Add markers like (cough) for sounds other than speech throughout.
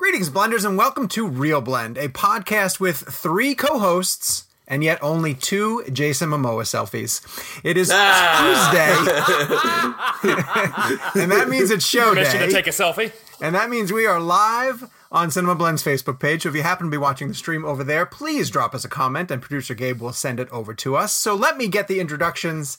Greetings, blenders, and welcome to ReelBlend, a podcast with three co-hosts and yet only two Jason Momoa selfies. It is Ah. Tuesday, (laughs) and that means it's show Permission day, to take a selfie. and that means we are live on Cinema Blend's Facebook page. So if you happen to be watching the stream over there, please drop us a comment, and producer Gabe will send it over to us. So let me get the introductions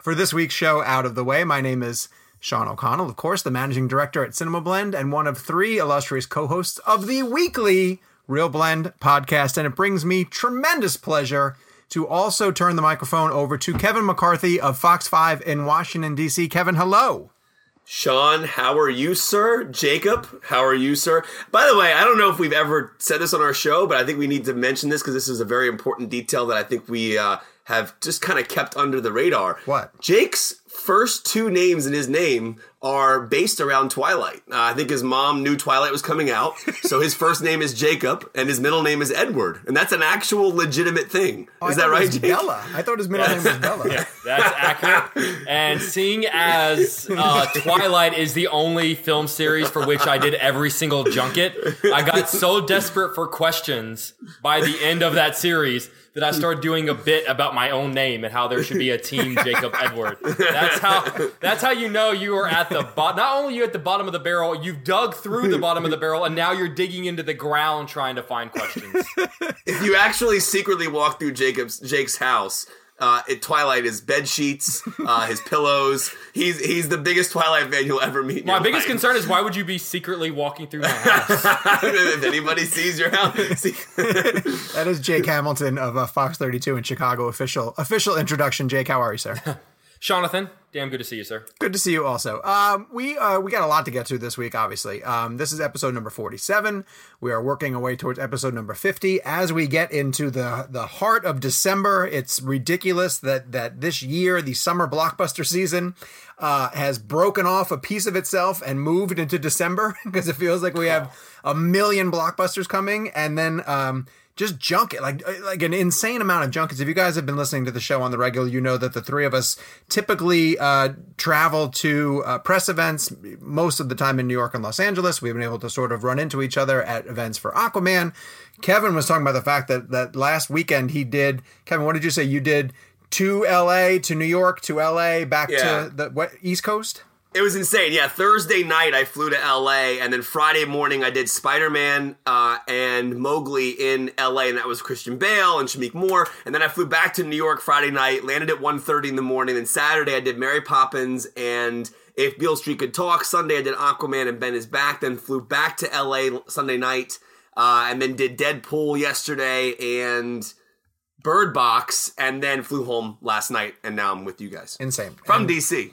for this week's show out of the way. My name is Sean O'Connell, of course, the managing director at Cinema Blend and one of three illustrious co-hosts of the weekly ReelBlend podcast. And it brings me tremendous pleasure to also turn the microphone over to Kevin McCarthy of Fox 5 in Washington, D.C. Kevin, hello. Sean, how are you, sir? Jacob, how are you, sir? By the way, I don't know if we've ever said this on our show, but I think we need to mention this because this is a very important detail that I think we uh, have just kind of kept under the radar. What? Jake's first two names in his name are based around Twilight. Uh, I think his mom knew Twilight was coming out, so his first name is Jacob and his middle name is Edward, and that's an actual legitimate thing. Oh, is thought that it right, was Jake? Bella. I thought his middle name was Bella. (laughs) That's accurate. And seeing as uh, Twilight is the only film series for which I did every single junket, I got so desperate for questions by the end of that series that I started doing a bit about my own name and how there should be a team (laughs) Jacob Edward. That's how that's how you know you are at the bottom. Not only are you at the bottom of the barrel, you've dug through the bottom of the barrel, and now you're digging into the ground trying to find questions. (laughs) if you actually secretly walk through Jacob's Jake's house, uh, at Twilight is bed sheets, uh, (laughs) his pillows. He's he's the biggest Twilight fan you'll ever meet. in My your biggest life. concern is why would you be secretly walking through my (laughs) house? if anybody sees your house, (laughs) see, That is Jake Hamilton of uh, Fox 32 in Chicago. Official official introduction. Jake, how are you, sir? Jonathan, damn good to see you, sir. Good to see you also. Um, we uh, we got a lot to get to this week, obviously. Um, this is episode number 47. We are working our way towards episode number 50. As we get into the the heart of December, it's ridiculous that that this year, the summer blockbuster season, uh, has broken off a piece of itself and moved into December (laughs) because it feels like we have a million blockbusters coming and then um, just junk it like like an insane amount of junkets. If you guys have been listening to the show on the regular, you know that the three of us typically uh, travel to uh, press events most of the time in New York and Los Angeles. We've been able to sort of run into each other at events for Aquaman. Kevin was talking about the fact that that last weekend he did. Kevin, what did you say? You did to L.A. to New York to L.A. back Yeah. to the what, East Coast. It was insane. Yeah, Thursday night I flew to L.A. and then Friday morning I did Spider Man uh, and Mowgli in L.A. and that was Christian Bale and Shameik Moore. And then I flew back to New York Friday night, landed at 1.30 in the morning. And Saturday I did Mary Poppins and If Beale Street Could Talk. Sunday I did Aquaman and Ben is Back. Then flew back to L.A. Sunday night uh, and then did Deadpool yesterday and Bird Box, and then flew home last night. And now I'm with you guys Insane from and, DC.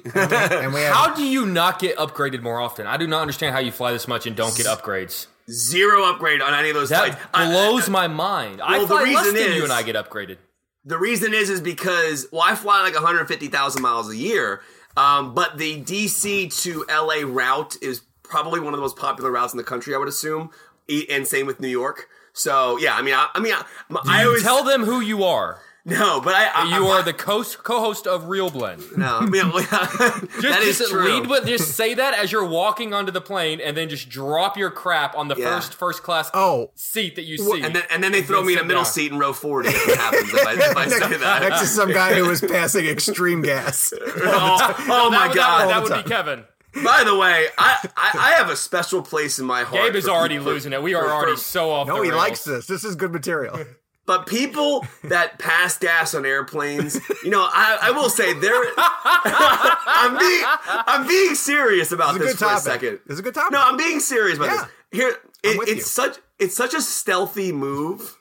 and we (laughs) have How do you not get upgraded more often? I do not understand how you fly this much and don't get upgrades. Zero upgrade on any of those That flights. I- blows my mind. I Well, the fly less reason than you is- and I get upgraded. The reason is is because well, I fly like 150,000 miles a year, um, but the DC to LA route is probably one of the most popular routes in the country. I would assume, E- and same with New York. So yeah, I mean, I, I mean, I, I always Tell them who you are. no, but I, I You I, are the co- co-host of ReelBlend. no. I mean, (laughs) Just, that is just true. lead with just say that as you're walking onto the plane, and then just drop your crap on the Yeah. first first class Oh. seat that you see. and then and then they throw me in a middle down. seat in row 40 if it happens if I, if I say that. next to some guy who was (laughs) passing extreme gas. oh, oh my that, would- god! that, All would the be Kevin. By the way, I, I, I have a special place in my heart. Gabe is already people- losing it. We are for- already for- so off. No, the he rails. likes this. This is good material. (laughs) But people that pass gas on airplanes, you know, I, I will say there. (laughs) I'm being I'm being serious about It's a this good for a topic. second. It's a good topic. No, I'm being serious about Yeah. this. Here, it, with it's you. such it's such a stealthy move,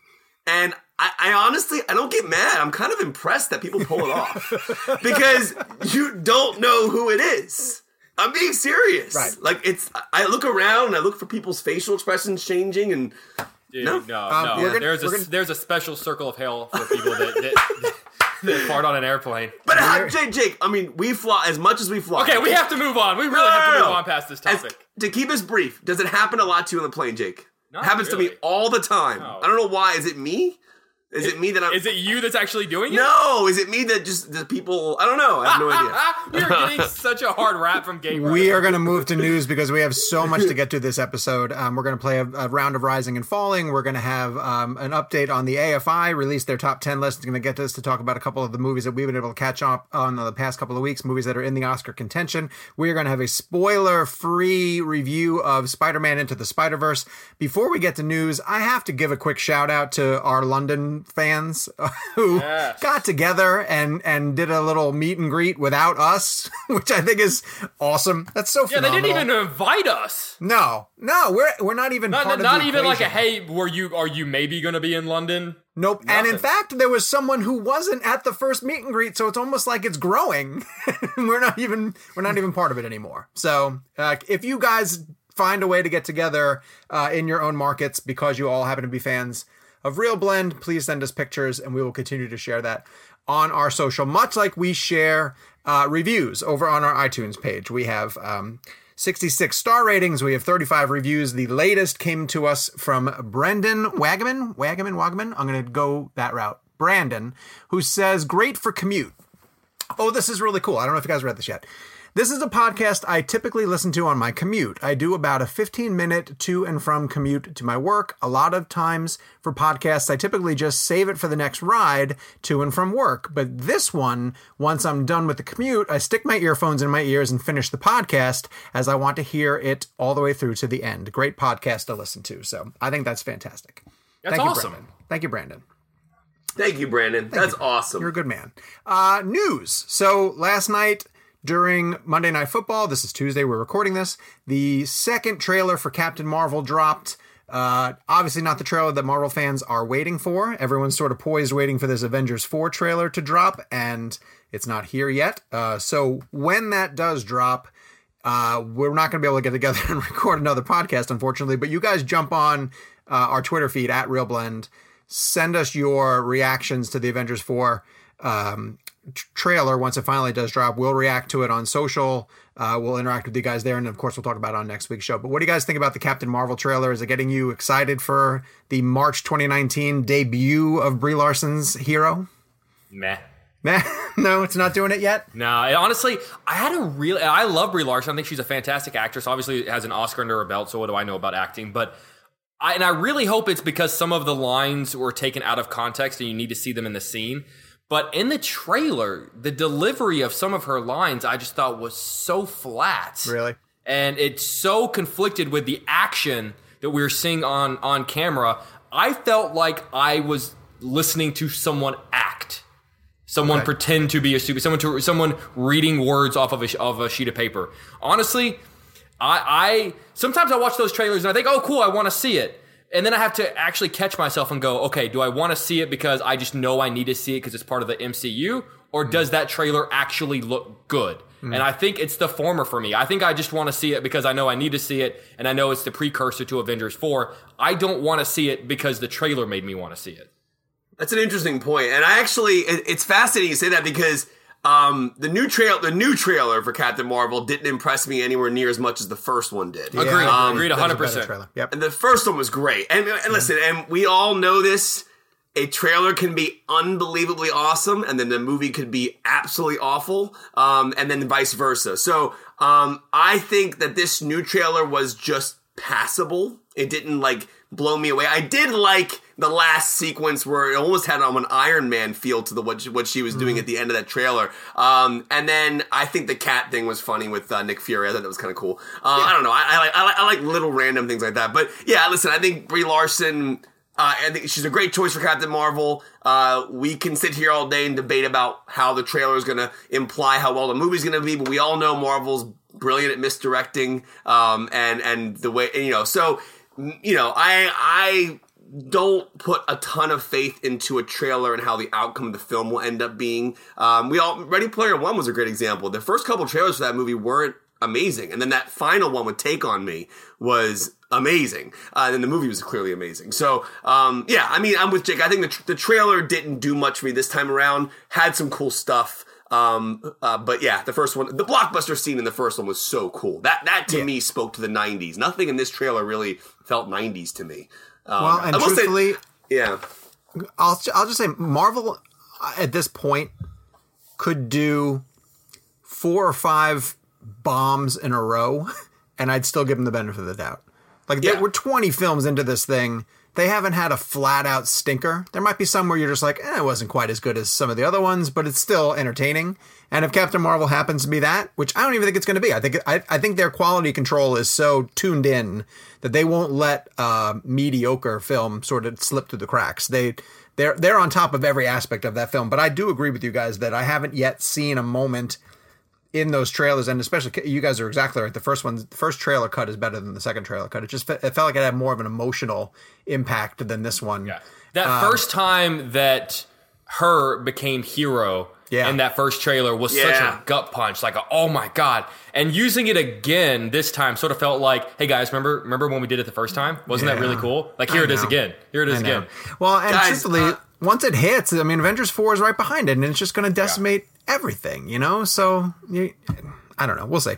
and I, I honestly I don't get mad. I'm kind of impressed that people pull it off (laughs) because you don't know who it is. I'm being serious. Right. Like it's. I look around and I look for people's facial expressions changing, and Dude, No. no, Um, no. we're gonna- there's a gonna- there's a special circle of hell for people that that, (laughs) that fart on an airplane. but uh, Jake, Jake, I mean, we fly as much as we fly. Okay, we have to move on. We really No, have to no, move no. on past this As- topic. to keep us brief, does it happen a lot to you on the plane, Jake? Not it happens to me all the time. No. I don't know why. Is it me? Is it me that I'm? Is it you that's actually doing it? No, is it me that just the people? I don't know. I have no (laughs) idea. You're getting such a hard rap from Gabe. We are going to move to news because we have so much to get to this episode. Um, we're going to play a, a round of Rising and Falling. We're going to have um, an update on the AFI release their top 10 list. It's going to get to us to talk about a couple of the movies that we've been able to catch up on the past couple of weeks, movies that are in the Oscar contention. We are going to have a spoiler free review of Spider Man Into the Spider Verse. Before we get to news, I have to give a quick shout out to our London fans (laughs) who Yes. got together and, and did a little meet and greet without us, (laughs) which I think is awesome. That's so funny. Yeah, they didn't even invite us. No, no, we're we're not even Not, part not the even like a hey, were you are you maybe going to be in London? Nope. And in fact, there was someone who wasn't at the first meet and greet, so it's almost like it's growing. (laughs) we're not even we're not even part of it anymore. So uh, if you guys find a way to get together uh, in your own markets because you all happen to be fans of ReelBlend, please send us pictures, and we will continue to share that on our social, much like we share uh, reviews over on our iTunes page. We have. Um, 66 star ratings. We have 35 reviews. The latest came to us from Brendan Wagaman. Wagaman, Wagaman. I'm going to go that route. Brandon, who says, great for commute. Oh, this is really cool. I don't know if you guys read this yet. This is a podcast I typically listen to on my commute. I do about a 15 minute to and from commute to my work. A lot of times for podcasts, I typically just save it for the next ride to and from work. But this one, once I'm done with the commute, I stick my earphones in my ears and finish the podcast as I want to hear it all the way through to the end. Great podcast to listen to. So I think that's fantastic. That's Thank awesome. you, Brandon. Thank you, Brandon. Thank you, Brandon. That's awesome. You're a good man. Uh, news. So last night during Monday Night Football, this is Tuesday, we're recording this, the second trailer for Captain Marvel dropped. Uh, obviously, not the trailer that Marvel fans are waiting for. Everyone's sort of poised waiting for this Avengers 4 trailer to drop, and it's not here yet. Uh, so when that does drop, uh, we're not going to be able to get together (laughs) and record another podcast, unfortunately. But you guys jump on uh, our Twitter feed at ReelBlend. Send us your reactions to the Avengers 4 um, t- trailer once it finally does drop. We'll react to it on social. Uh, we'll interact with you guys there. And of course, we'll talk about it on next week's show. But what do you guys think about the Captain Marvel trailer? Is it getting you excited for the March 2019 debut of Brie Larson's hero? Meh. Nah, (laughs) no, it's not doing it yet. No, it- honestly, I had a real. I love Brie Larson. I think she's a fantastic actress. Obviously, has an Oscar under her belt. So what do I know about acting? But I and I really hope it's because some of the lines were taken out of context and you need to see them in the scene. But in the trailer, the delivery of some of her lines, I just thought was so flat. Really? and it's so conflicted with the action that we were seeing on on camera. I felt like I was listening to someone act, someone Okay. pretend to be a stupid, someone to someone reading words off of a, of a sheet of paper. Honestly, I, I sometimes I watch those trailers and I think, oh, cool, I want to see it. And then I have to actually catch myself and go, okay, do I want to see it because I just know I need to see it because it's part of the MCU? Or does that trailer actually look good? Mm. And I think it's the former for me. I think I just want to see it because I know I need to see it and I know it's the precursor to Avengers 4. I don't want to see it because the trailer made me want to see it. That's an interesting point, and I actually it, it's fascinating you say that because um, the new trail the new trailer for Captain Marvel didn't impress me anywhere near as much as the first one did. Agreed. um, Agreed that 100%. trailer. Yep. And the first one was great. And, and listen, and we all know this. A trailer can be unbelievably awesome, and then the movie could be absolutely awful, um, and then vice versa. So um, I think that this new trailer was just passable. It didn't like blow me away. I did like the last sequence where it almost had um, an Iron Man feel to the what she, what she was doing at the end of that trailer. Um, and then I think the cat thing was funny with uh, Nick Fury. I thought that was kind of cool. Uh, I don't know. I, I like I like I like little random things like that. But yeah, listen. I think Brie Larson. Uh, I think she's a great choice for Captain Marvel. Uh, we can sit here all day and debate about how the trailer is going to imply how well the movie's going to be, but we all know Marvel's brilliant at misdirecting um, and and the way you know. So you know, I I don't put a ton of faith into a trailer and how the outcome of the film will end up being. Um, we all Ready Player One was a great example. The first couple trailers for that movie weren't amazing. And then that final one with Take on Me was amazing. Uh, and the movie was clearly amazing. So, um, yeah, I mean, I'm with Jake. I think the, tr- the trailer didn't do much for me this time around. Had some cool stuff. Um, uh, but yeah, the first one, the blockbuster scene in the first one was so cool. That that to Yeah. me spoke to the '90s. Nothing in this trailer really felt '90s to me. Um, Well, and will say- truthfully, yeah, I'll I'll just say Marvel uh, at this point could do four or five bombs in a row, (laughs) and I'd still give them the benefit of the doubt. Like Yeah. we're 20 films into this thing. They haven't had a flat out stinker. There might be some where you're just like, eh, it wasn't quite as good as some of the other ones, but it's still entertaining. And if Captain Marvel happens to be that, which I don't even think it's going to be, I think I, I think their quality control is so tuned in that they won't let uh, mediocre film sort of slip through the cracks. They they're they're on top of every aspect of that film. But I do agree with you guys that I haven't yet seen a moment in those trailers, and especially you guys are exactly right. The first one, the first trailer cut is better than the second trailer cut. It just it felt like it had more of an emotional impact than this one. Yeah. That Um, first time that her became hero Yeah. in that first trailer was such a gut punch. Like, a, oh my god! And using it again this time sort of felt like, hey guys, remember remember when we did it the first time? Wasn't that really cool? Like here I it is know. again. Here it is again. Well, and Guys, truthfully, uh, once it hits, I mean, Avengers Four is right behind it, and it's just going to decimate everything. You know, so you, I don't know. We'll see.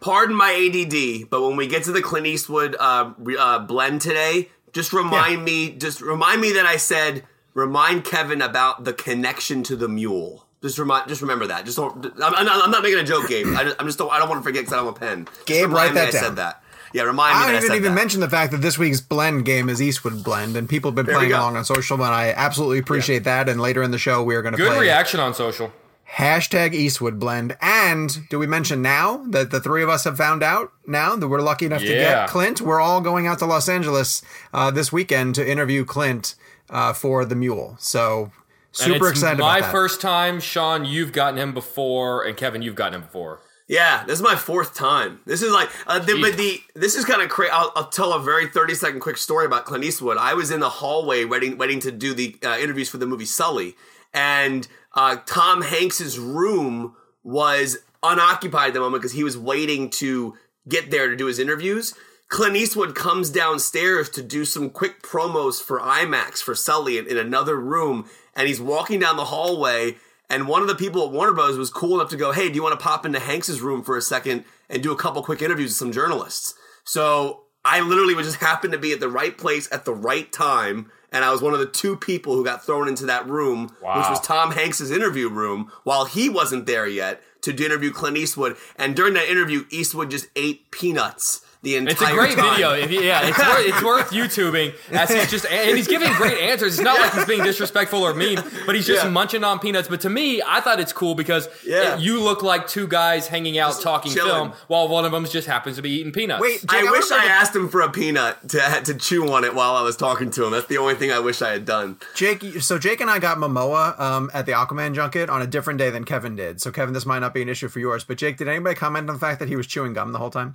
pardon my ADD, but when we get to the Clint Eastwood uh, uh, blend today, just remind me, just remind me that I said, remind Kevin about the connection to the mule. Just remind, just remember that. Just don't. I'm, I'm, not, I'm not making a joke, Gabe. I just, I'm just don't. I don't want to forget because I don't have a pen. Just Gabe, remind write me that I down. said that. Yeah, remind me I that I didn't even that. mention the fact that this week's blend game is Eastwood Blend, and people have been we playing along on social, and I absolutely appreciate that. And later in the show, we are going to Good play reaction on social. Hashtag Eastwood Blend. And do we mention now that the three of us have found out now that we're lucky enough to get Clint? We're all going out to Los Angeles uh, this weekend to interview Clint uh, for the Mule. So And super it's excited My about that. first time, Sean. You've gotten him before, and Kevin, you've gotten him before. Yeah, this is my fourth time. This is like, uh, the, but the this is kind of crazy. I'll, I'll tell a very thirty second quick story about Clint Eastwood. I was in the hallway waiting, waiting to do the uh, interviews for the movie Sully, and uh, Tom Hanks's room was unoccupied at the moment because he was waiting to get there to do his interviews. Clint Eastwood comes downstairs to do some quick promos for IMAX for Sully in, in another room, and he's walking down the hallway. And one of the people at Warner Bros. was cool enough to go, "Hey, do you want to pop into Hanks's room for a second and do a couple quick interviews with some journalists?" So I literally would just (laughs) happen to be at the right place at the right time, and I was one of the two people who got thrown into that room, which was Tom Hanks's interview room, while he wasn't there yet to interview Clint Eastwood. And during that interview, Eastwood just ate peanuts the entire It's a great time. video. If you- yeah, it's worth, it's worth (laughs) YouTubing as he's just and he's giving great answers. It's not like he's being disrespectful or mean, but he's just Yeah. munching on peanuts. But to me, I thought it's cool because Yeah. it- you look like two guys hanging out talking chilling. film, while one of them just happens to be eating peanuts. Wait, Jake, I wanna wish I up- asked him for a peanut to to chew on it while I was talking to him. That's the only thing I wish I had done. Jake, so Jake and I got Momoa um, at the Aquaman junket on a different day than Kevin did. So Kevin, this might not be an issue for yours, but Jake, did anybody comment on the fact that he was chewing gum the whole time?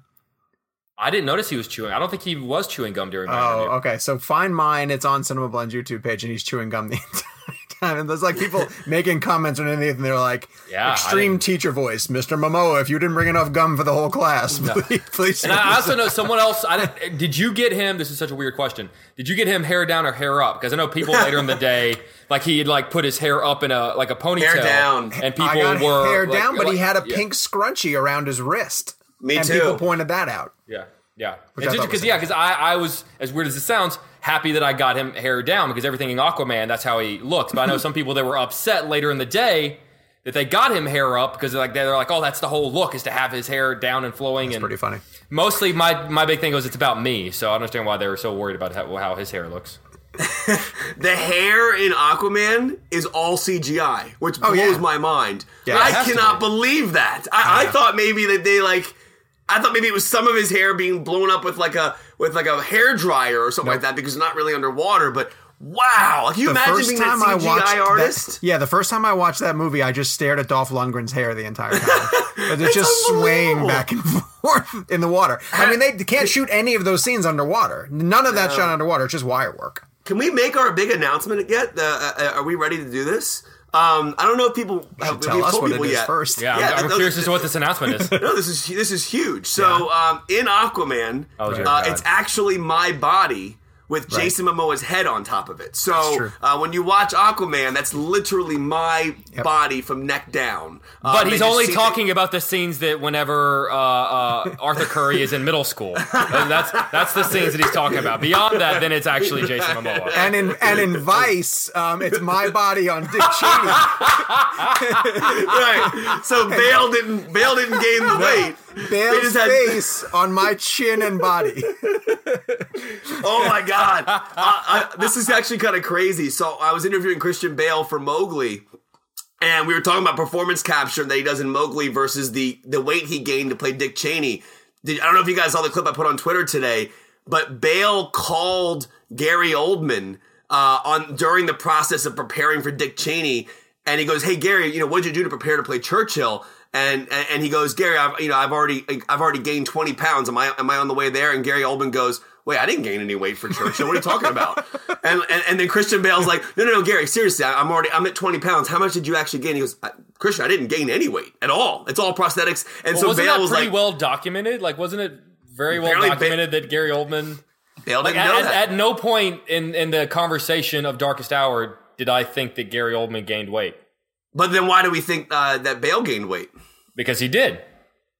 I didn't notice he was chewing. I don't think he was chewing gum during my Oh, interview. okay. So find mine. It's on Cinema Blend's YouTube page, and he's chewing gum the (laughs) entire time. And there's like people (laughs) making comments underneath, and they're like, Yeah, extreme teacher voice, Mr. Momoa. If you didn't bring enough gum for the whole class, please, (laughs) please." And I also know someone else. I didn't, did you get him? This is such a weird question. Did you get him hair down or hair up? Because I know people later in the day, like he had like put his hair up in a like a ponytail, Hair down. and people I got were hair like- down, but he had a yeah. pink scrunchie around his wrist. Me and too. people pointed that out. Yeah, yeah. I It's thought was because yeah, because I, I was as weird as it sounds, happy that I got him hair down because everything in Aquaman that's how he looks. But I know some people that were upset later in the day that they got him hair up because like they're like, oh, that's the whole look is to have his hair down and flowing. and Pretty funny. mostly my my big thing was it's about me, so I understand why they were so worried about how, how his hair looks. (laughs) The hair in Aquaman is all CGI, which oh, blows Oh, yeah. my mind. Yeah, I it has to cannot be. believe that. I, I thought maybe that they like. I thought maybe it was some of his hair being blown up with like a with like a hair dryer or something like that because it's not really underwater. But wow, can you The imagine being time that CGI watched that- artist? yeah, the first time I watched that movie, I just stared at Dolph Lundgren's hair the entire time. (laughs) It's just swaying back and (laughs) forth in the water. I mean, they can't shoot any of those scenes underwater. None of that shot underwater. It's just wire work. Can we make our big announcement yet? Uh, uh, are we ready to do this? Um, I don't know if people have tell us told what it people is yet. first. Yeah, Yeah, I'm, I'm curious as to what this announcement is. (laughs) No, this is this is huge. So um, in Aquaman, Oh, uh, it's actually my body with Jason Momoa's head on top of it. So uh, when you watch Aquaman, that's literally my body from neck down. Um, But they he's only see- talking about the scenes that whenever uh, uh, Arthur Curry is in middle school. (laughs) And that's that's the scenes that he's talking about. Beyond that, then it's actually Jason Momoa. (laughs) And in and in (laughs) Vice, um, it's my body on Dick Cheney. right. So Bale didn't Bale didn't gain the weight. Bale's had- face on my chin and body. (laughs) Oh my god, uh, I, this is actually kind of crazy. So I was interviewing Christian Bale for Mowgli, and we were talking about performance capture that he does in Mowgli versus the the weight he gained to play Dick Cheney. Did, I don't know if you guys saw the clip I put on Twitter today, but Bale called Gary Oldman uh, on during the process of preparing for Dick Cheney, and he goes, "Hey Gary, you know what did you do to prepare to play Churchill?" And, and and he goes, Gary, I've you know I've already I've already gained twenty pounds. Am I am I on the way there? And Gary Oldman goes, Wait, I didn't gain any weight for Churchill. What are you talking about? (laughs) and, and and then Christian Bale's like, No, no, no, Gary, seriously, I'm already I'm at twenty pounds. How much did you actually gain? He goes, Christian, I didn't gain any weight at all. It's all prosthetics. And Well, so wasn't Bale that was pretty like, well documented? Like, wasn't it very well Apparently Ba- documented that Gary Oldman? Bale didn't know at, that. at, at no point in in the conversation of Darkest Hour did I think that Gary Oldman gained weight but then why do we think uh, that Bale gained weight? because he did.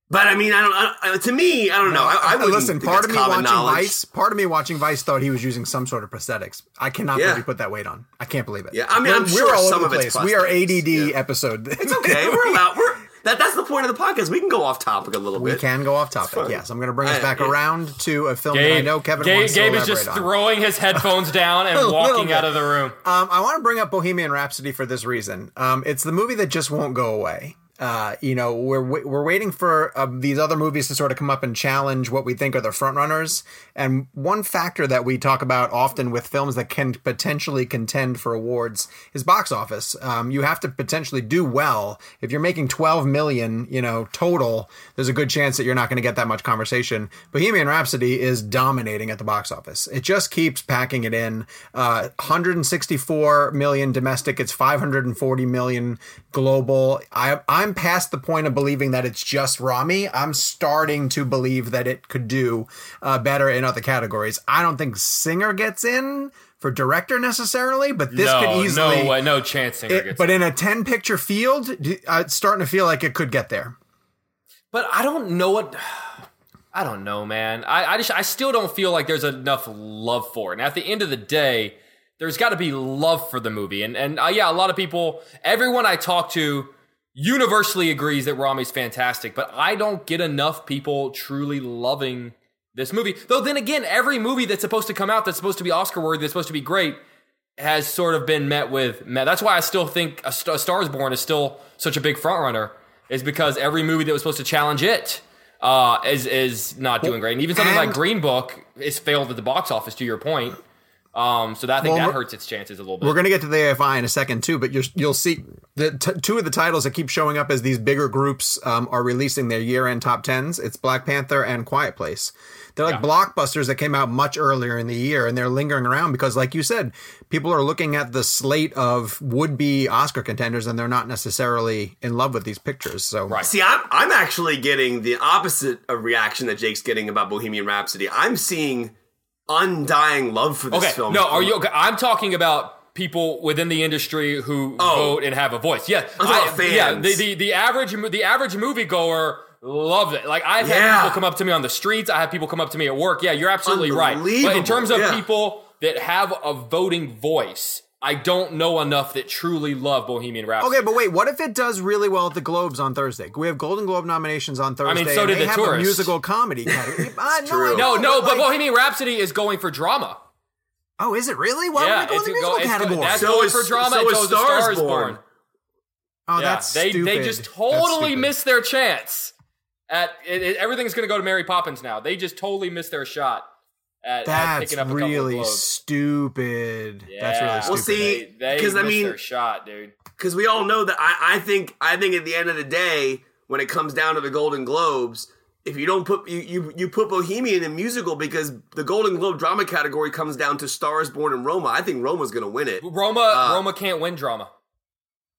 But I mean, I don't. I, don't- to me, I don't know. I, I wouldn't listen. Part of me watching knowledge. Vice, part of me watching Vice thought he was using some sort of prosthetics. I cannot Yeah. believe he put that weight on. I can't believe it. Yeah, I mean, I'm we're, sure we're all some over the of it's place. We are. ADD Yeah. episode. It's okay. We're (laughs) allowed. We're that. That's the point of the podcast. We can go off topic a little we bit. We can go off topic. Yes, I'm going to bring us I- back yeah. around to a film that I know Kevin Gabe, wants to Gabe is just on. throwing his (laughs) headphones down and walking out of the room. Um, I want to bring up Bohemian Rhapsody for this reason. Um, it's the movie that just won't go away. Uh, you know, we're we're waiting for uh, these other movies to sort of come up and challenge what we think are the front runners. And one factor that we talk about often with films that can potentially contend for awards is box office. Um, you have to potentially do well. If you're making 12 million, you know, total, there's a good chance that you're not going to get that much conversation. Bohemian Rhapsody is dominating at the box office. It just keeps packing it in. Uh, 164 million domestic. It's 540 million global. I, I'm past the point of believing that it's just Rami. I'm starting to believe that it could do uh, better in other categories. I don't think singer gets in for director necessarily, but this no, could easily. no no chance. Singer it- gets but it. in a 10 picture field, uh, it's starting to feel like it could get there. But I don't know what. (sighs) I don't know, man. I, I just I still don't feel like there's enough love for it. And at the end of the day, there's got to be love for the movie. And and uh, yeah, a lot of people, everyone I talk to, universally agrees that Rami's fantastic. But I don't get enough people truly loving this movie. Though then again, every movie that's supposed to come out that's supposed to be Oscar worthy, that's supposed to be great, has sort of been met with. Met. That's why I still think A, St- a Star Is Born is still such a big frontrunner. Is because every movie that was supposed to challenge it uh, is is not doing great, and even something like Green Book is failed at the box office. To your point, um, so that, I think Well, that hurts its chances a little bit. We're going to get to the AFI in a second too, but you're, you'll see the t- two of the titles that keep showing up as these bigger groups um, are releasing their year-end top tens. It's Black Panther and Quiet Place. They're like blockbusters that came out much earlier in the year, and they're lingering around because, like you said, people are looking at the slate of would-be Oscar contenders, and they're not necessarily in love with these pictures. So, Right. See, I'm I'm actually getting the opposite of reaction that Jake's getting about Bohemian Rhapsody. I'm seeing undying love for this okay, film. no, are you? Okay? I'm talking about people within the industry who Oh. vote and have a voice. Yeah, about yeah. The, the the average the average moviegoer loved it. Like I've had Yeah. people come up to me on the streets. I have people come up to me at work. Yeah, you're absolutely right. But in terms of yeah. people that have a voting voice, I don't know enough that truly love Bohemian Rhapsody. Okay, but wait, what if it does really well at the Globes on Thursday? We have Golden Globe nominations on Thursday. I mean, so did they The have a musical comedy category. (laughs) Uh, I know, true. I No, no, but like- Bohemian Rhapsody is going for drama. Oh, is it really? Why yeah, would they go in the musical it's go- category? that's So going is- for drama. so and is so is Star Star is is Born. Born. oh, Yeah, that's they stupid. they just totally stupid. missed their chance. At it, it- everything's going to go to Mary Poppins now. They just totally missed their shot at, at That's picking up a really globes. stupid. That's really Yeah. stupid. Well, see, They, they 'cause, I mean- their shot, dude. because we all know that I, I think I think at the end of the day, when it comes down to the Golden Globes, if you don't put you, you you put Bohemian in musical because the Golden Globe drama category comes down to Stars Born and Roma. I think Roma's going to win it. Roma, Roma can't win drama.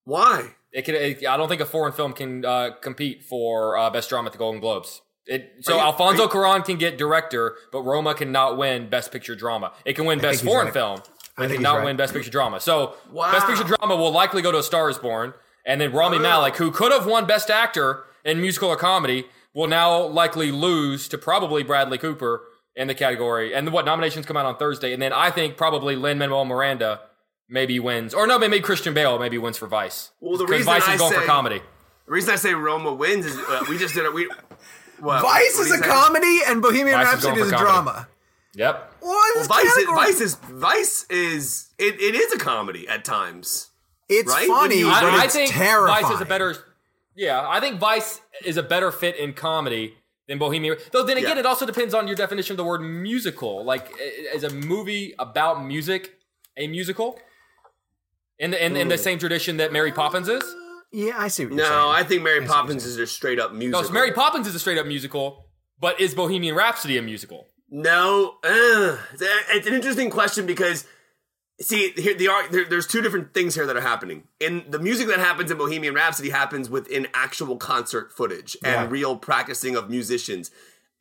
Why? It can. It, I don't think a foreign film can uh, compete for uh, best drama at the Golden Globes. It, so you- Alfonso Cuarón can get director, but Roma cannot win best picture drama. It can win best foreign right. film, I he's cannot right. win best picture drama. So Wow. best picture drama will likely go to A Star Is Born, and then Rami Malek, who could have won best actor in musical or comedy, will now likely lose to probably Bradley Cooper in the category. And what nominations come out on Thursday, and then I think probably Lin Manuel Miranda maybe wins, or no, maybe Christian Bale maybe wins for Vice. Well, the reason Vice I is going for say- comedy. The reason I say Roma wins is uh, we just did it. We what, Vice what is a you say? comedy and Bohemian Vice Rhapsody going is a comedy. drama. Yep. What Well, Vice, is. Vice is Vice is it, it is a comedy at times. It's right? funny, you- but I, I think terrifying. Vice is a better. Yeah, I think Vice is a better fit in comedy than Bohemian. Though then again, Yeah. it also depends on your definition of the word musical. Like, i- is a movie about music a musical? In the in, in the same tradition that Mary Poppins is. Yeah, I see what you're No, saying. I think Mary Poppins is a straight up musical. No, so Mary Poppins is a straight up musical, but is Bohemian Rhapsody a musical? No, uh, it's an interesting question because see here the ar- there, there's two different things here that are happening. In the music that happens in Bohemian Rhapsody happens within actual concert footage and Yeah. real practicing of musicians.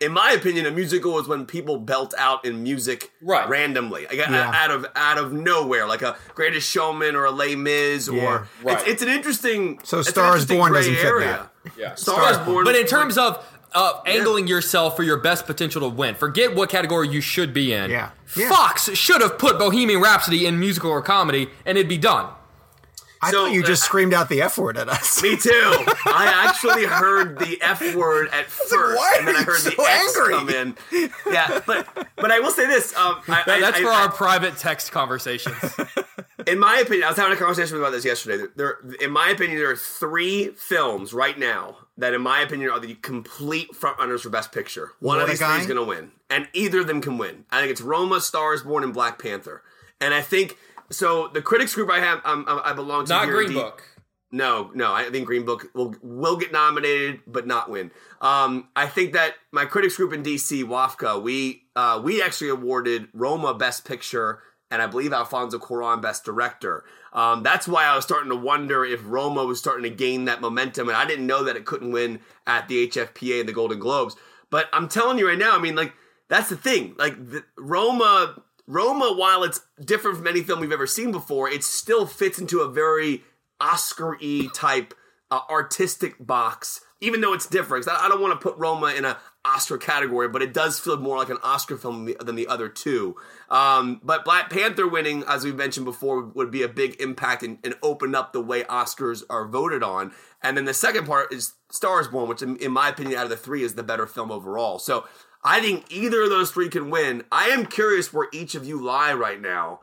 In my opinion, a musical is when people belt out in music Right. randomly, like, Yeah. out of out of nowhere, like a Greatest Showman or a Les Mis, or Yeah. Right. it's, it's an interesting. So it's Star is Born doesn't fit area. Yeah, Star is Born, But in terms of uh, angling yourself for your best potential to win, forget what category you should be in. Yeah. Yeah. Fox should have put Bohemian Rhapsody in musical or comedy, and it'd be done. I So, thought you just uh, screamed out the F word at us. Me too. I actually heard the F word at first, why and then I heard you the so X angry? come in. Yeah, but but I will say this. Um, I, I, That's I- for I- our private text conversations. (laughs) in my opinion, I was having a conversation about this yesterday. There, in my opinion, there are three films right now that, in my opinion, are the complete frontrunners for Best Picture. One What of a these three is going to win, and either of them can win. I think it's Roma, Stars Born, and Black Panther. And I think so. The critics group I have, um, I belong to, Not Green D- Book. No, no. I think Green Book will will get nominated, but not win. Um, I think that my critics group in DC, WAFCA, we uh, we actually awarded Roma Best Picture, and I believe Alfonso Cuarón Best Director. Um, that's why I was starting to wonder if Roma was starting to gain that momentum, and I didn't know that it couldn't win at the HFPA and the Golden Globes. But I'm telling you right now, I mean, like that's the thing. Like the, Roma, Roma, while it's different from any film we've ever seen before, it still fits into a very Oscar-y type uh, artistic box, even though it's different. I, I don't want to put Roma in a Oscar category, but it does feel more like an Oscar film than the, than the other two. Um, but Black Panther winning, as we mentioned before, would be a big impact and, and open up the way Oscars are voted on. And then the second part is Star is Born, which, in, in my opinion, out of the three, is the better film overall. So I think either of those three can win. I am curious where each of you lie right now,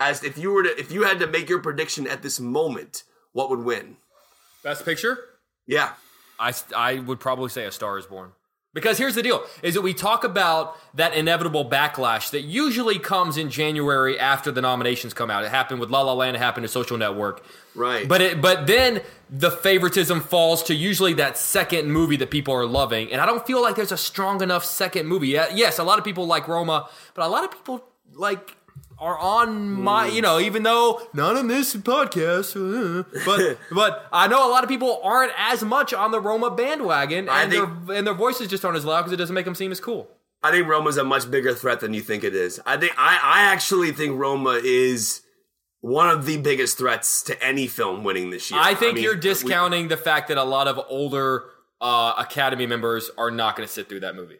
as if you were to, if you had to make your prediction at this moment, what would win? Best Picture? Yeah. I, I would probably say A Star is Born. Because here's the deal is that we talk about that inevitable backlash that usually comes in January after the nominations come out. It happened with La La Land, it happened to Social Network. Right. But it but then the favoritism falls to usually that second movie that people are loving. And I don't feel like there's a strong enough second movie. Yes, a lot of people like Roma, but a lot of people like are on my, you know, even though not on this podcast, uh, but (laughs) but I know a lot of people aren't as much on the Roma bandwagon, I and think- their and their voices just aren't as loud because it doesn't make them seem as cool. I think Roma's a much bigger threat than you think it is. I think I, I actually think Roma is one of the biggest threats to any film winning this year. I think mean, you're we- discounting the fact that a lot of older uh, Academy members are not going to sit through that movie.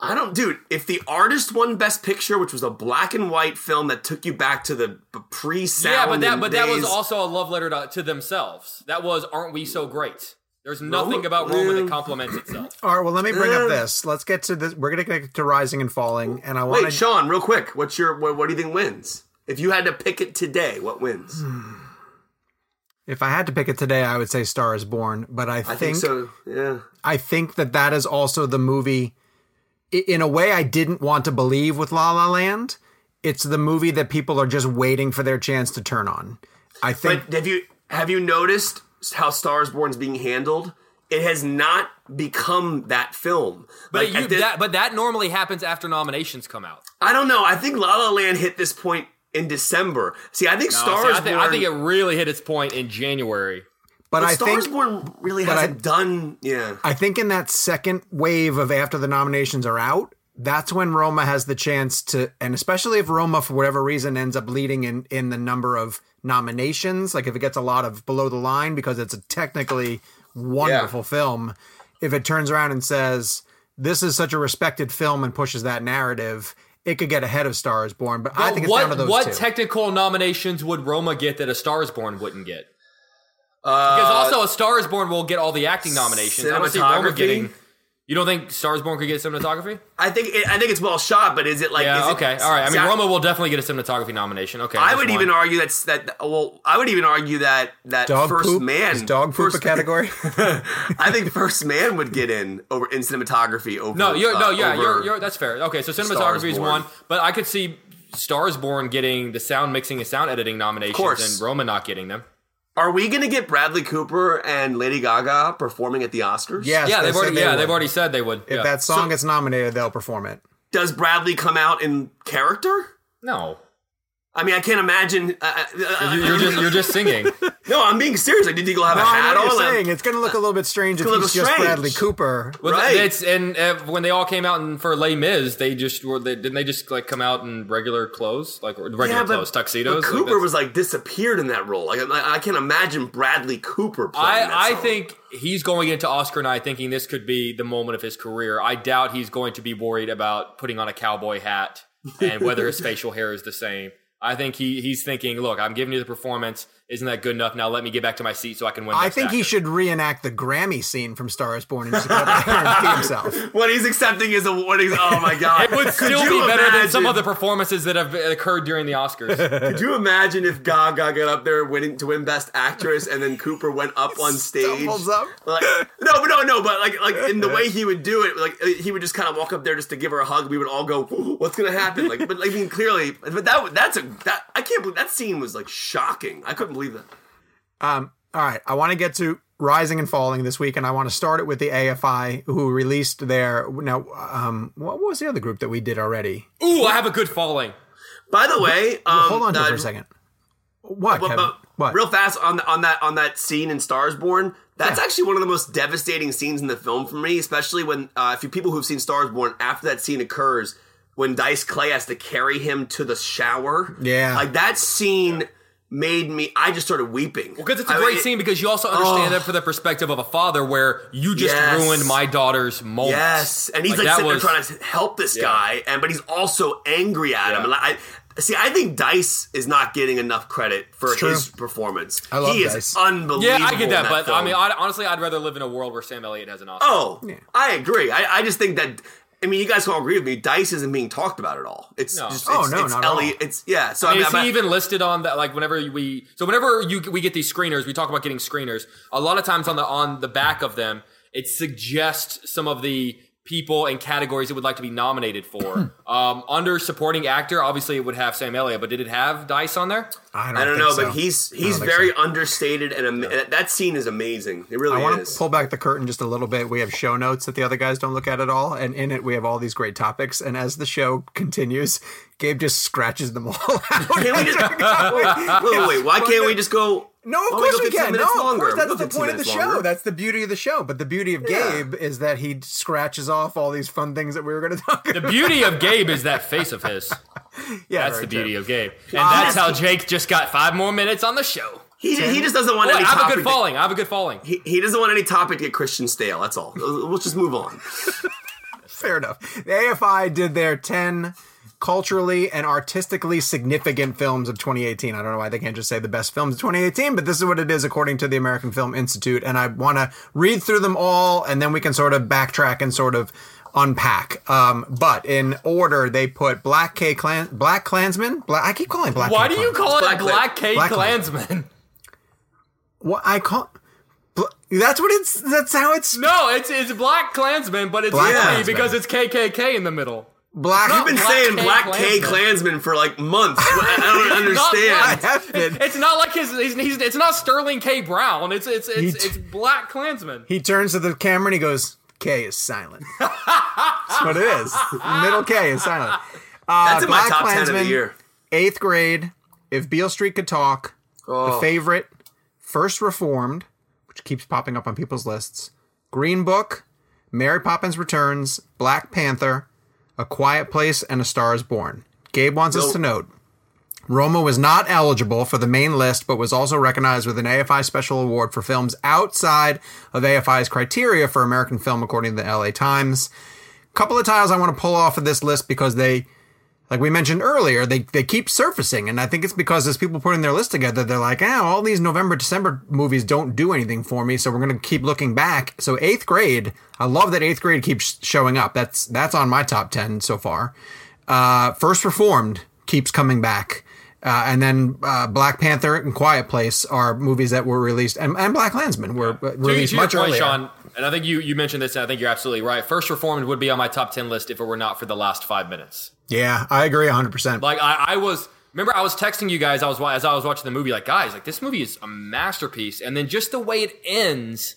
I don't, dude. If the artist won Best Picture, which was a black and white film that took you back to the pre-sound, Yeah, but that and but that was also a love letter to, to themselves. That was "Aren't we so great?" There's nothing Roma- about Roma yeah. that complements itself. All right, well, let me bring up this. Let's get to this. We're going to get to Rising and Falling, and I want to. Wait. Sean, real quick. What's your what, what do you think wins? If you had to pick it today, what wins? (sighs) If I had to pick it today, I would say Star is Born, but I, I think, think so. Yeah. I think that that is also the movie. I- In a way, I didn't want to believe with La La Land. It's the movie that people are just waiting for their chance to turn on. I think But have you have you noticed how Stars Born's being handled? It has not become that film. But Like, you, at this- that but that normally happens after nominations come out. I don't know. I think La La Land hit this point in December. See, I think No, Stars see, I, think, Born. I think it really hit its point in January. But, but I Stars think Born really hasn't done. Yeah, I think in that second wave of after the nominations are out, that's when Roma has the chance to, and especially if Roma for whatever reason ends up leading in in the number of nominations, like if it gets a lot of below the line because it's a technically wonderful film, if it turns around and says this is such a respected film and pushes that narrative, it could get ahead of Stars Born. But I think it's what down to those what two. technical nominations would Roma get that A Star Is Born wouldn't get? Uh, Because also A Star Is Born will get all the acting nominations. I don't see Roma cinematography? getting. You don't think Stars Born could get cinematography? I think it, I think it's well shot, but is it like? yeah. is it- okay. All right. I mean, See, Roma will definitely get a cinematography nomination. Okay. I that's would one. even argue that's that. Well, I would even argue that that dog First poop Man is dog poop a First- category. (laughs) (laughs) I think First Man would get in over in cinematography over. No, you're no, uh, yeah, over- you're, you're that's fair. Okay, so Stars cinematography is Born. one, but I could see Stars Born getting the sound mixing and sound editing nominations, course. and Roma not getting them. Are we going to get Bradley Cooper and Lady Gaga performing at the Oscars? yes, yeah, they they've said already they yeah would. they've already said they would. If yeah. that song gets nominated, they'll perform it. Does Bradley come out in character? no, I mean, I can't imagine. Uh, uh, You- you're just you're just singing. (laughs) no, I'm being serious. Like, did he go have No, a I hat know what on? you're saying. It's going to look a little bit strange if he's look just. Bradley Cooper. Well, Right. It's and uh, when they all came out and for Les Mis, they just were. They, didn't they just like come out in regular clothes, like regular yeah, but, clothes, tuxedos? But Cooper that's- was like disappeared in that role. Like, I, I can't imagine Bradley Cooper playing that I, I song. think he's going into Oscar night thinking this could be the moment of his career. I doubt he's going to be worried about putting on a cowboy hat and whether his (laughs) facial hair is the same. I think he he's thinking, look, I'm giving you the performance. Isn't that good enough? Now let me get back to my seat so I can win. I Best think he should reenact the Grammy scene from Star is Born and just go up there himself. (laughs) what he's accepting is a what he's. Oh my god! It would still be better than some of the performances that have occurred during the Oscars. (laughs) Could you imagine if Gaga got up there winning to win Best Actress, and then Cooper went up on stage? Stumbles up. Like, no, but no, no, but like, like in the way he would do it, like uh, he would just kind of walk up there just to give her a hug. We would all go, "What's gonna happen?" Like, but I mean, clearly, but that that's a that I can't believe that scene was like shocking. I couldn't believe that. Um, all right, I want to get to Rising and Falling this week, and I want to start it with the AFI, who released their now. Um, what was the other group that we did already? Ooh, I have a good falling. By the way, um, Hold on uh, for a second. What? But, Kevin? but what? real fast on the, on that on that scene in Stars Born. That's actually one of the most devastating scenes in the film for me, especially when uh, if you people who've seen Stars Born after that scene occurs, when Dice Clay has to carry him to the shower. Yeah. like that scene made me. I just started weeping Because it's a I- great it- scene because you also understand Oh. it from the perspective of a father where you just Yes. ruined my daughter's moment. Yes, and he's like, that sitting was- there trying to help this Yeah. guy, and but he's also angry at him. Yeah. And I, see, I think Dice is not getting enough credit for true. his performance. I love he is Dice. unbelievable. Yeah, I get in that, but film. I mean, I, honestly, I'd rather live in a world where Sam Elliott has an Oscar. Oh, I agree. I, I just think that. I mean, you guys can all agree with me. Dice isn't being talked about at all. It's No. just Oh, it's, no, it's not at all. Elliot. It's yeah. So I mean, I is mean, he I'm- even listed on that? Like, whenever we, so whenever you we get these screeners, we talk about getting screeners. A lot of times on the on the back of them, it suggests some of the people and categories it would like to be nominated for. um, under supporting actor, obviously it would have Sam Elliott, but did it have Dice on there? I don't, I don't think know, so. but he's he's very so. understated, and am- that- that scene is amazing. It really I want is. to pull back the curtain just a little bit. We have show notes that the other guys don't look at at all, and in it we have all these great topics. And as the show continues, Gabe just scratches them all (laughs) out. Can we just (laughs) wait, wait, wait, wait, Why can't we just go? No, of why course we can. No, minutes of longer? course We'll that's the point of the show. longer. That's the beauty of the show. But the beauty of Yeah. Gabe is that he scratches off all these fun things that we were going (laughs) to talk. The about. beauty of Gabe is that face of his. (laughs) Yeah, That's the beauty true. of Gabe, and that's how Jake just got five more minutes on the show. He, he just doesn't want Wait, any I have a topic. good to- falling. I have a good falling. he, he doesn't want any topic to get Christian stale. That's all. We'll just move on. (laughs) Fair enough. The AFI did their 10 culturally and artistically significant films of 2018. I don't know why they can't just say the best films of 2018, but this is what it is according to the American Film Institute. And I want to read through them all and then we can sort of backtrack and sort of unpack. Um, but in order, they put Black K Clan, Black Klansman. Black, I keep calling Black. Why K do you call it Black a Black K Black Klansman? What I call. That's what it's. That's how it's. No, it's it's Black Klansman, but it's Black funny Klansman. because it's KKK in the middle. Black. You've been Black saying K Black K Klansman. Klansman for like months. (laughs) I don't I understand. have been. It's not like his. He's, he's, it's not Sterling K. Brown. It's it's it's, He- it's Black Klansman. He turns to the camera and he goes, K is silent. (laughs) That's what it is. Middle K is silent. (laughs) Uh, That's in my Black top ten of Klansman, the year. Eighth Grade, If Beale Street Could Talk, The Favorite, First Reformed, which keeps popping up on people's lists, Green Book, Mary Poppins Returns, Black Panther, A Quiet Place, and A Star is Born. Gabe wants us to note Roma was not eligible for the main list, but was also recognized with an AFI Special Award for films outside of AFI's criteria for American film, according to the LA Times. A couple of titles I want to pull off of this list because they, like we mentioned earlier, they, they keep surfacing. And I think it's because as people putting their list together, they're like, oh, all these November, December movies don't do anything for me. So we're going to keep looking back. So eighth grade, I love that eighth grade keeps showing up. That's, that's on my top 10 so far. Uh, First Reformed keeps coming back. Uh, and then uh, Black Panther and Quiet Place are movies that were released, and, and BlacKkKlansman were uh, To, released to your much point, earlier. Sean, and I think you, you mentioned this, and I think you're absolutely right. First Reformed would be on my top 10 list if it were not for the last five minutes. Yeah, I agree 100%. Like, I, I was, remember, I was texting you guys I was as I was watching the movie, like, guys, like, this movie is a masterpiece. And then just the way it ends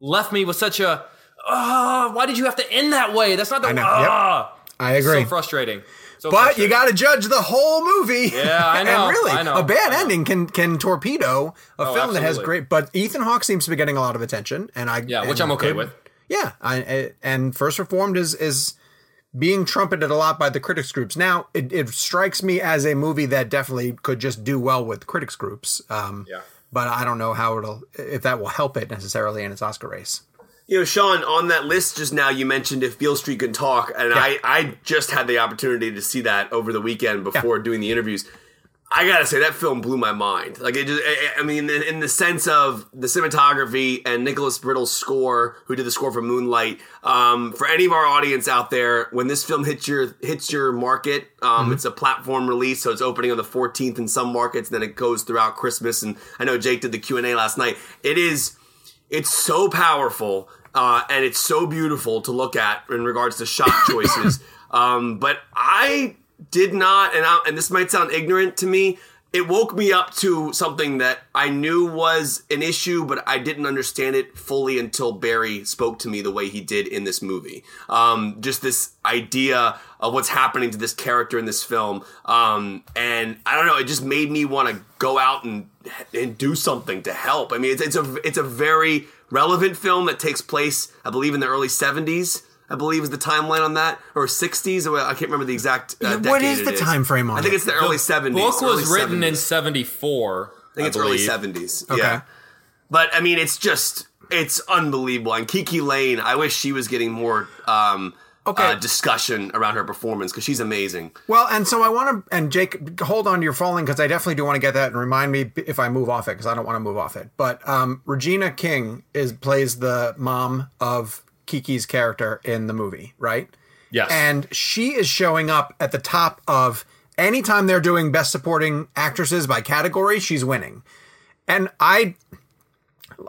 left me with such a, ah, why did you have to end that way? That's not the, I know. ah. I agree. So frustrating. But you got to judge the whole movie. Yeah, I (laughs) know, and really, I know, a bad know. ending can can torpedo a Oh, film that has great. But Ethan Hawke seems to be getting a lot of attention, and I Yeah, which I'm okay good- with. Yeah, I, I and First Reformed is is being trumpeted a lot by the critics groups. Now, it, it strikes me as a movie that definitely could just do well with critics groups. Um, Yeah. But I don't know how it'll if that will help it necessarily in its Oscar race. You know, Sean, on that list just now, you mentioned if Beale Street can talk, and I, I just had the opportunity to see that over the weekend before doing the interviews. I gotta say that film blew my mind. Like it just, I- I mean, in, in the sense of the cinematography and Nicholas Britell's score, who did the score for Moonlight. Um, for any of our audience out there, when this film hits your hits your market, um, it's a platform release, so it's opening on the 14th in some markets. and Then it goes throughout Christmas, and I know Jake did the Q and A last night. It is it's so powerful uh, and it's so beautiful to look at in regards to shot (coughs) choices. um, but I did not, and, I, and this might sound ignorant to me. It woke me up to something that I knew was an issue, but I didn't understand it fully until Barry spoke to me the way he did in this movie. Um, just this idea of what's happening to this character in this film, um, and I don't know. It just made me want to go out and and do something to help. I mean, it's it's a it's a very relevant film that takes place, I believe, in the early '70s. I believe is the timeline on that, or '60s. Or I can't remember the exact. Uh, Yeah, decade is it the time frame on I think it's the early '70s. book was written 70s. in 74. I think it's early seventies. Okay. Yeah. But I mean, it's just it's unbelievable. And KiKi Layne, I wish she was getting more um, Okay. uh, discussion around her performance because she's amazing. Well, and so I want to, and Jake, hold on to your falling because I definitely do want to get that and remind me if I move off it because I don't want to move off it. But um, Regina King is plays the mom of Kiki's character in the movie, right? Yes. And she is showing up at the top of anytime they're doing best supporting actresses by category, she's winning. And I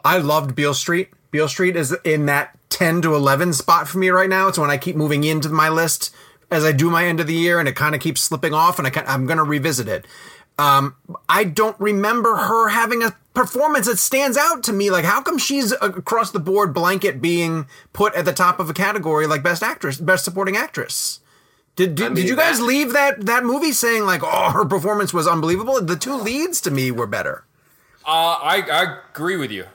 I loved Beale Street. Beale Street is in that 10 to 11 spot for me right now. It's when I keep moving into my list as I do my end of the year and it kind of keeps slipping off and I can, I'm going to revisit it. Um, I don't remember her having a performance that stands out to me. Like, how come she's across the board blanket being put at the top of a category like best actress, best supporting actress? Did, did, I did you guys that- leave that that movie saying like, oh, her performance was unbelievable? The two leads to me were better. Uh, I, I agree with you.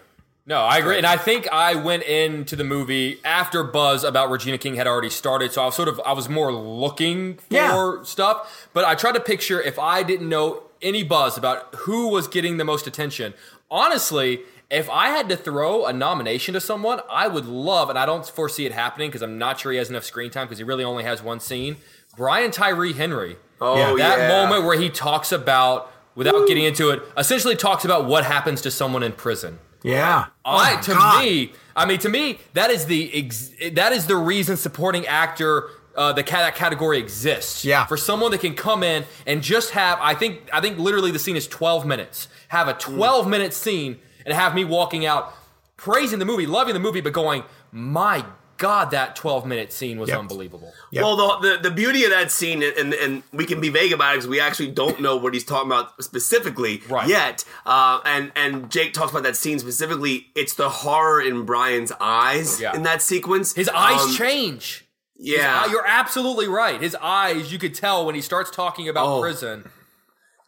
No, I agree, and I think I went into the movie after buzz about Regina King had already started, so I was sort of I was more looking for Yeah. stuff. But I tried to picture if I didn't know any buzz about who was getting the most attention. Honestly, if I had to throw a nomination to someone, I would love, and I don't foresee it happening because I'm not sure he has enough screen time because he really only has one scene. Brian Tyree Henry. Oh, yeah. that yeah. moment where he talks about, without getting into it, essentially talks about what happens to someone in prison. Yeah. I, Oh, to God. me, I mean, to me, that is the ex- that is the reason supporting actor. Uh, the cat that category exists. Yeah. For someone that can come in and just have, I think, I think literally the scene is 12 minutes. Have a 12 minute scene and have me walking out praising the movie, loving the movie, but going, my God, that 12 minute scene was Yep. unbelievable. Yep. Well, the, the the beauty of that scene, and and we can be vague about it because we actually don't know what he's talking about specifically Right. yet. Uh, and and Jake talks about that scene specifically. It's the horror in Brian's eyes Yeah. in that sequence. His eyes Um, change. Yeah, eye- you're absolutely right. His eyes, you could tell when he starts talking about Oh. prison.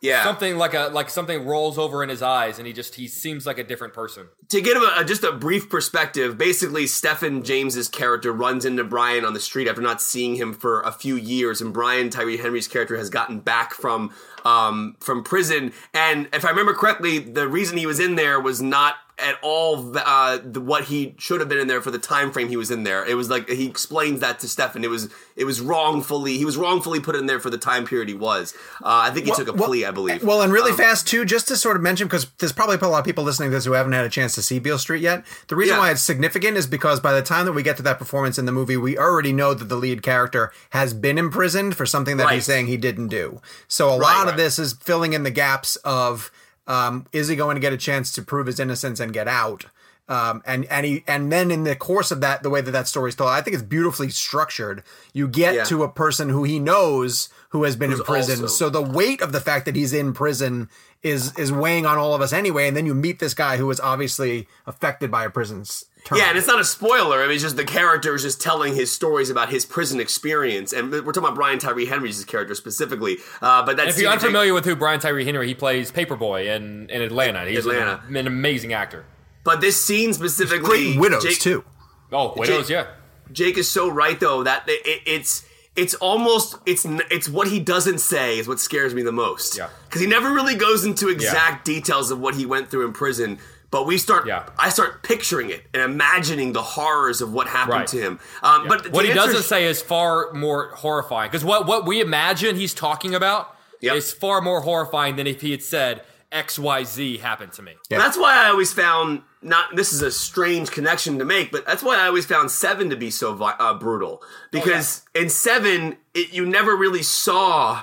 Yeah. something like a like something rolls over in his eyes, and he just he seems like a different person. to give a- just a brief perspective, basically Stephan James's character runs into Brian on the street after not seeing him for a few years, and Brian Tyree Henry's character has gotten back from um, from prison. And if I remember correctly, the reason he was in there was not at all uh, the, what he should have been in there for the time frame he was in there. It was like he explains that to Stephan. It was it was wrongfully he was wrongfully put in there for the time period he was. Uh, I think he took a plea, I believe. Well, and Um, really fast too, just to sort of mention because there's probably a lot of people listening to this who haven't had a chance to see Beale Street yet. The reason Yeah. why it's significant is because by the time that we get to that performance in the movie, we already know that the lead character has been imprisoned for something that Right. he's saying he didn't do. So a lot Right, of this is filling in the gaps of um, is he going to get a chance to prove his innocence and get out? Um, and and he and then in the course of that, the way that that story is told, I think it's beautifully structured. You get Yeah. to a person who he knows who has been in prison, also- so the weight of the fact that he's in prison is is weighing on all of us anyway. And then you meet this guy who is obviously affected by a prison's term. Yeah, and it's not a spoiler. I mean, it's just the character is just telling his stories about his prison experience, and we're talking about Brian Tyree Henry's character specifically. Uh, but that's If you're unfamiliar with who Brian Tyree Henry, he plays Paperboy in, in Atlanta. He's Atlanta. An, an amazing actor. But this scene specifically, great widows Jake, too. Oh, Widows, yeah. Jake is so right though that it, it- it's it's almost it's it's what he doesn't say is what scares me the most. Yeah. because he never really goes into exact details of what he went through in prison. But we start, Yeah. I start picturing it and imagining the horrors of what happened Right. to him. Um, But what he doesn't say is far more horrifying because what what we imagine he's talking about Yep. is far more horrifying than if he had said X Y Z happened to me. Yeah. That's why I always found not. This is a strange connection to make, but that's why I always found Seven to be so uh, brutal because in Seven, it, you never really saw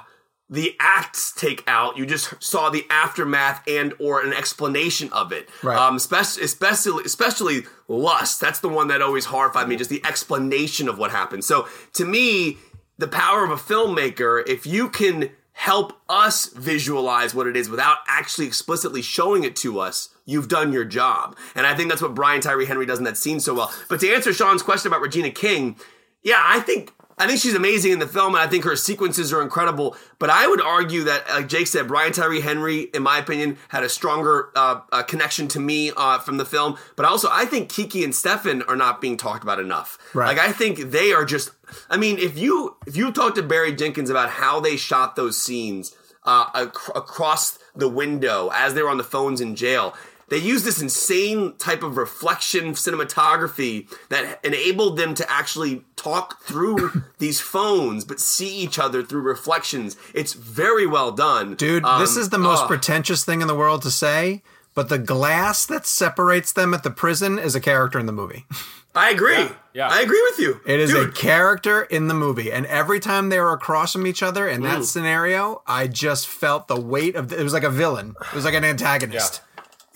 the acts take out. You just saw the aftermath and or an explanation of it. Right. Um, especially, especially, especially lust. That's the one that always horrified me. Just the explanation of what happened. So to me, the power of a filmmaker, if you can help us visualize what it is without actually explicitly showing it to us, you've done your job. And I think that's what Brian Tyree Henry does in that scene so well. But to answer Sean's question about Regina King, yeah, I think I think she's amazing in the film, and I think her sequences are incredible. But I would argue that, like Jake said, Brian Tyree Henry, in my opinion, had a stronger uh, uh, connection to me uh, from the film. But also, I think Kiki and Stephan are not being talked about enough. Right. Like I think they are just. I mean, if you if you talk to Barry Jenkins about how they shot those scenes uh, ac- across the window as they were on the phones in jail. They used this insane type of reflection cinematography that enabled them to actually talk through (laughs) these phones, but see each other through reflections. It's very well done, Dude, Um, this is the most oh, pretentious thing in the world to say, but the glass that separates them at the prison is a character in the movie. I agree. Yeah. I agree with you. It is a character in the movie, and every time they were across from each other in Mm. that scenario, I just felt the weight of. The, it was like a villain. It was like an antagonist, yeah.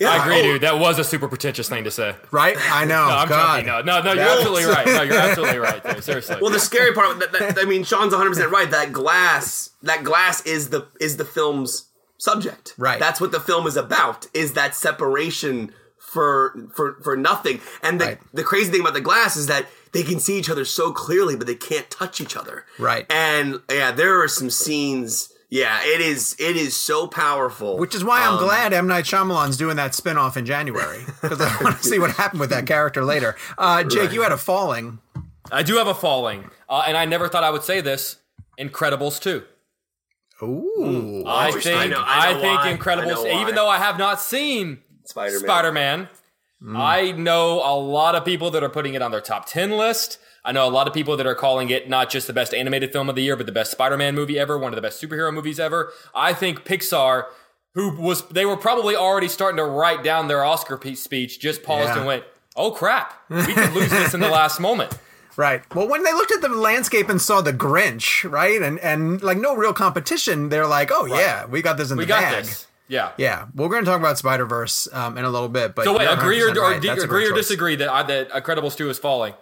I agree, Oh, dude. That was a super pretentious thing to say. right? I (laughs) know. No, I'm God, joking. No, no, no. You're absolutely right. No, you're (laughs) absolutely right. Dude. Seriously. Well, the scary part, that, that, I mean, Sean's 100 percent right. That glass, that glass is the is the film's subject. Right. That's what the film is about. Is that separation for for for nothing? And the Right. the crazy thing about the glass is that they can see each other so clearly, but they can't touch each other. Right. And yeah, there are some scenes. Yeah, it is. It is so powerful. Which is why I'm Um, glad M Night Shyamalan's doing that spin-off in January because I want to see what happened with that character later. Uh, Jake, you had a falling. I do have a falling, uh, and I never thought I would say this. Incredibles 2. Ooh, I I think know- I know I, think why. Incredibles, know why. even though I have not seen Spider-Man. Spider-Man, I know a lot of people that are putting it on their top 10 list. I know a lot of people that are calling it not just the best animated film of the year, but the best Spider-Man movie ever, one of the best superhero movies ever. I think Pixar, who was, they were probably already starting to write down their Oscar pe- speech, just paused Yeah. and went, oh crap, we could lose this in the (laughs) last moment. Right. Well, when they looked at the landscape and saw the Grinch, right, and and like no real competition, they're like, "Oh yeah, we got this in We the got bag." this. Yeah. Yeah, we're going to talk about Spider Verse um, in a little bit, but So wait, agree or, 100% or right. a agree or disagree that I, that Incredibles 2 is falling?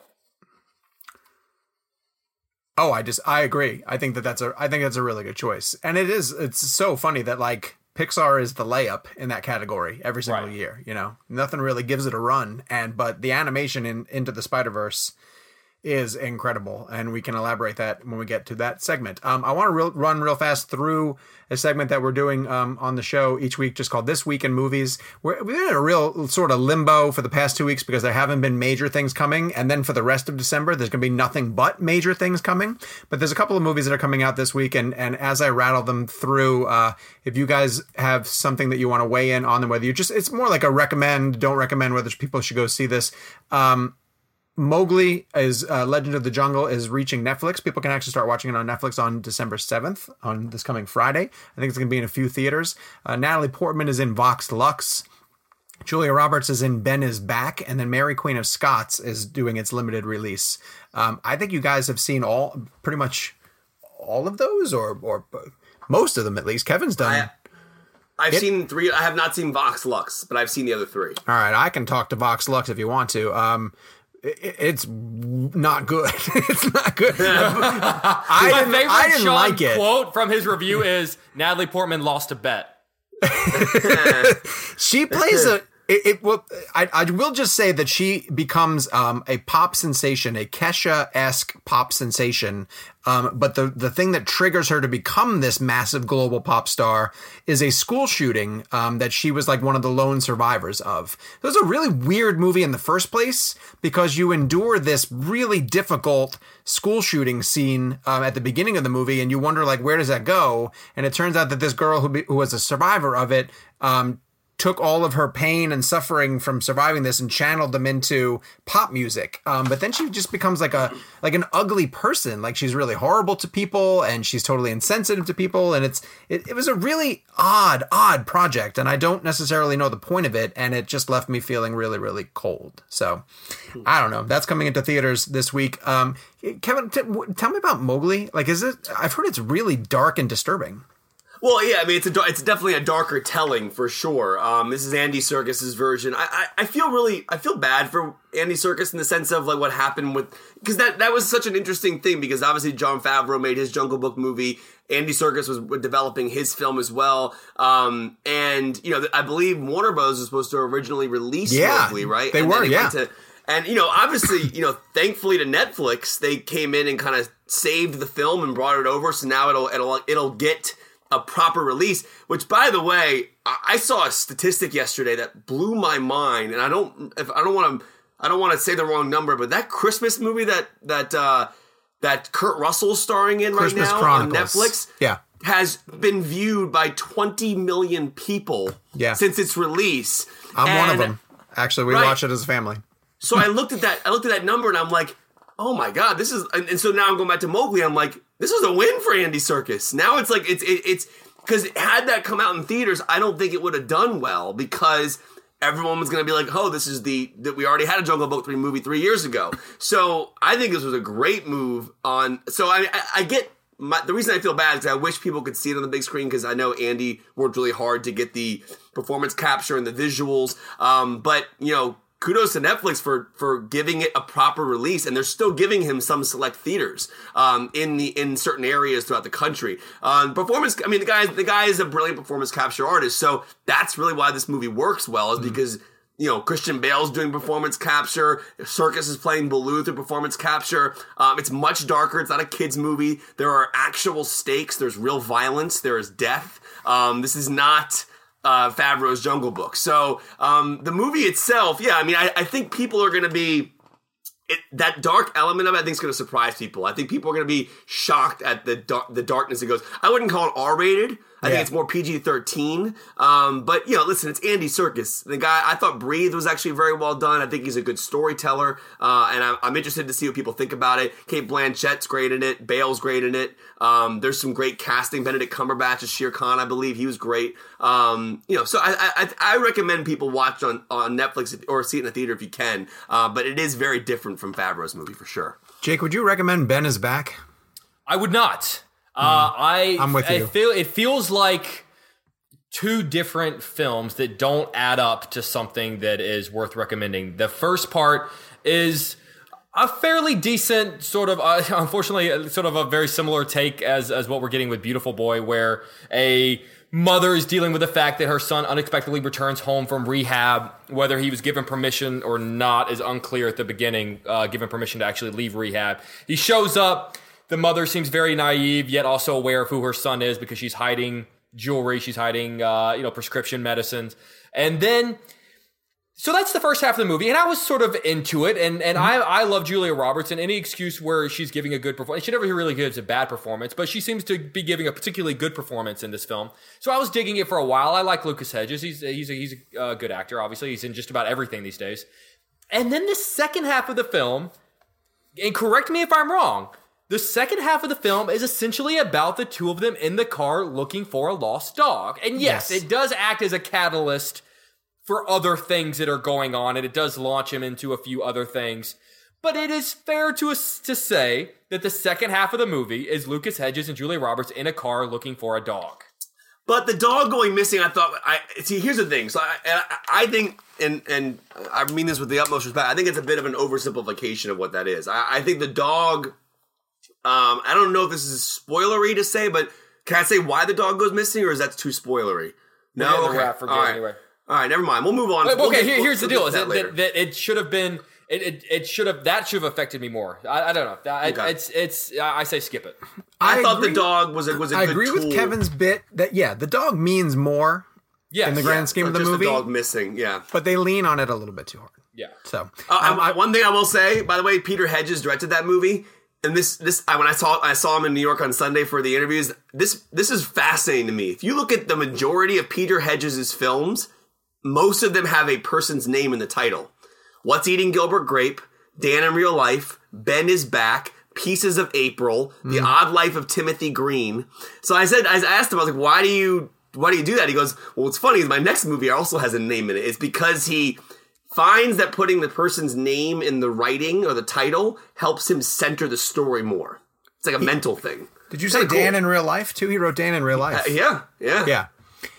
Oh, I just I agree. I think that that's a I think that's a really good choice, and it is. It's so funny that like Pixar is the layup in that category every single Right. year. You know, nothing really gives it a run, and but the animation in Into the Spider Verse is incredible, and we can elaborate that when we get to that segment. Um, I want to run real fast through a segment that we're doing um, on the show each week, just called "This Week in Movies." We're, we're in a real sort of limbo for the past two weeks because there haven't been major things coming, and then for the rest of December, there's going to be nothing but major things coming. But there's a couple of movies that are coming out this week, and and as I rattle them through, uh, if you guys have something that you want to weigh in on them, whether you just it's more like a recommend, don't recommend, whether people should go see this. Um, Mowgli is uh, Legend of the Jungle is reaching Netflix. People can actually start watching it on Netflix on December 7th, on this coming Friday. I think it's going to be in a few theaters. Uh, Natalie Portman is in Vox Lux. Julia Roberts is in Ben is Back, and then Mary Queen of Scots is doing its limited release. Um, I think you guys have seen all, pretty much all of those, or or most of them at least. Kevin's done. I, I've It- seen three. I have not seen Vox Lux, but I've seen the other three. All right, I can talk to Vox Lux if you want to. Um, it's not good. (laughs) it's not good. (laughs) I My didn't, favorite I didn't Sean like it. quote from his review is Natalie Portman lost a bet. (laughs) She plays a. It, it will. I, I will just say that she becomes um, a pop sensation, a Kesha esque pop sensation. Um, but the the thing that triggers her to become this massive global pop star is a school shooting um, that she was like one of the lone survivors of. It was a really weird movie in the first place because you endure this really difficult school shooting scene um, at the beginning of the movie, and you wonder like where does that go? And it turns out that this girl who be, who was a survivor of it. Took all of her pain and suffering from surviving this and channeled them into pop music. Um, but then she just becomes like a like an ugly person. Like she's really horrible to people and she's totally insensitive to people. And it's it, it was a really odd odd project, and I don't necessarily know the point of it. And it just left me feeling really really cold. So I don't know. That's coming into theaters this week. Um, Kevin, t- w- tell me about Mowgli. Like, is it? I've heard it's really dark and disturbing. Well, yeah, I mean it's a it's definitely a darker telling for sure. Um, this is Andy Serkis's version. I, I I feel really I feel bad for Andy Serkis in the sense of like what happened with because that that was such an interesting thing because obviously Jon Favreau made his Jungle Book movie. Andy Serkis was developing his film as well, um, and you know I believe Warner Bros was supposed to originally release Yeah, Mowgli, right? they And were, yeah. to- and you know, obviously, you know, thankfully to Netflix, they came in and kind of saved the film and brought it over. So now it'll it'll it'll get a proper release. Which, by the way, I, saw a statistic yesterday that blew my mind, and I don't if I don't want to I don't want to say the wrong number, but that Christmas movie that that uh, that Kurt Russell's starring in Christmas right now Chronicles. on Netflix, Yeah. has been viewed by 20 million people Yeah. since its release. I'm one of them. Actually, we Right. watch it as a family. so I looked at that. I looked at that number, and I'm like, "Oh my god, this is." And, and so now I'm going back to Mowgli. I'm like, "This was a win for Andy Serkis." Now it's like it's it, it's because had that come out in theaters, I don't think it would have done well because everyone was going to be like, "Oh, this is the that we already had a Jungle Book three movie three years ago." So I think this was a great move on. So I I, I get. My, the reason I feel bad is I wish people could see it on the big screen because I know Andy worked really hard to get the performance capture and the visuals. Um, but you know, kudos to Netflix for for giving it a proper release, and they're still giving him some select theaters um, in the in certain areas throughout the country. Um, performance, I mean, the guy the guy is a brilliant performance capture artist, so that's really why this movie works well, is because. You know, Christian Bale's doing performance capture. Serkis is playing Baloo through performance capture. Um, it's much darker. It's not a kids' movie. There are actual stakes. There's real violence. There is death. Um, this is not uh, Favreau's Jungle Book. So um, the movie itself, yeah, I mean, I, I think people are going to be. It, that dark element of it, I think, is going to surprise people. I think people are going to be shocked at the dar- the darkness it goes. I wouldn't call it R rated. I Yeah. think it's more PG thirteen. Um, but you know, listen, it's Andy Serkis. The guy I thought Breathe was actually very well done. I think he's a good storyteller, uh, and I'm, I'm interested to see what people think about it. Cate Blanchett's great in it. Bale's great in it. Um, there's some great casting. Benedict Cumberbatch as Shere Khan, I believe he was great. Um, you know, so I, I I recommend people watch on on Netflix or see it in the theater if you can. Uh, but it is very different from Favreau's movie for sure. Jake, would you recommend Ben is Back? I would not. Uh, I I'm with I you. feel it feels like two different films that don't add up to something that is worth recommending. The first part is a fairly decent sort of uh, (laughs) unfortunately uh, sort of a very similar take as as what we're getting with beautiful boy where a mother is dealing with the fact that her son unexpectedly returns home from rehab whether he was given permission or not is unclear at the beginning uh, given permission to actually leave rehab he shows up the mother seems very naive yet also aware of who her son is because she's hiding jewelry she's hiding uh, you know prescription medicines and then so that's the first half of the movie, and I was sort of into it, and and I I love Julia Roberts, and any excuse where she's giving a good performance, she never really gives a bad performance, but she seems to be giving a particularly good performance in this film. So I was digging it for a while. I like Lucas Hedges; he's he's a, he's a good actor. Obviously, he's in just about everything these days. And then the second half of the film, and correct me if I'm wrong, the second half of the film is essentially about the two of them in the car looking for a lost dog. And yes, Yes. it does act as a catalyst for other things that are going on, and it does launch him into a few other things. But it is fair to us to say that the second half of the movie is Lucas Hedges and Julia Roberts in a car looking for a dog. But the dog going missing, I thought. I see. Here's the thing. So I, I, I think, and and I mean this with the utmost respect. I think it's a bit of an oversimplification of what that is. I, I think the dog. Um, I don't know if this is spoilery to say, but can I say why the dog goes missing, or is that too spoilery? No, Yeah, okay. All right. anyway. All right, never mind. We'll move on. But, We'll okay, get- here, we'll- here's the deal: is that, that, that it should have been. It, it, it should have that should have affected me more. I, I don't know. I, Okay. It's it's I I say skip it. I, I thought agree- the dog was a was a I good agree with. Kevin's bit that yeah, the dog means more Yes. in the grand scheme So of the just movie, dog missing. Yeah. but they lean on it a little bit too hard. Yeah. So Uh, um, I, one thing I will say, by the way, Peter Hedges directed that movie, and this this I, when I saw I saw him in New York on Sunday for the interviews. This this is fascinating to me. If you look at the majority of Peter Hedges' films, most of them have a person's name in the title. What's Eating Gilbert Grape, Dan in Real Life, Ben is Back, Pieces of April, The mm. Odd Life of Timothy Green. So I said, I asked him, I was like, why do you, why do you do that? He goes, well, what's funny is my next movie also has a name in it. It's because he finds that putting the person's name in the writing or the title helps him center the story more. It's like a mental thing. did you say Kinda cool. Dan in real life too? He wrote Dan in real uh, life. Yeah, yeah, yeah.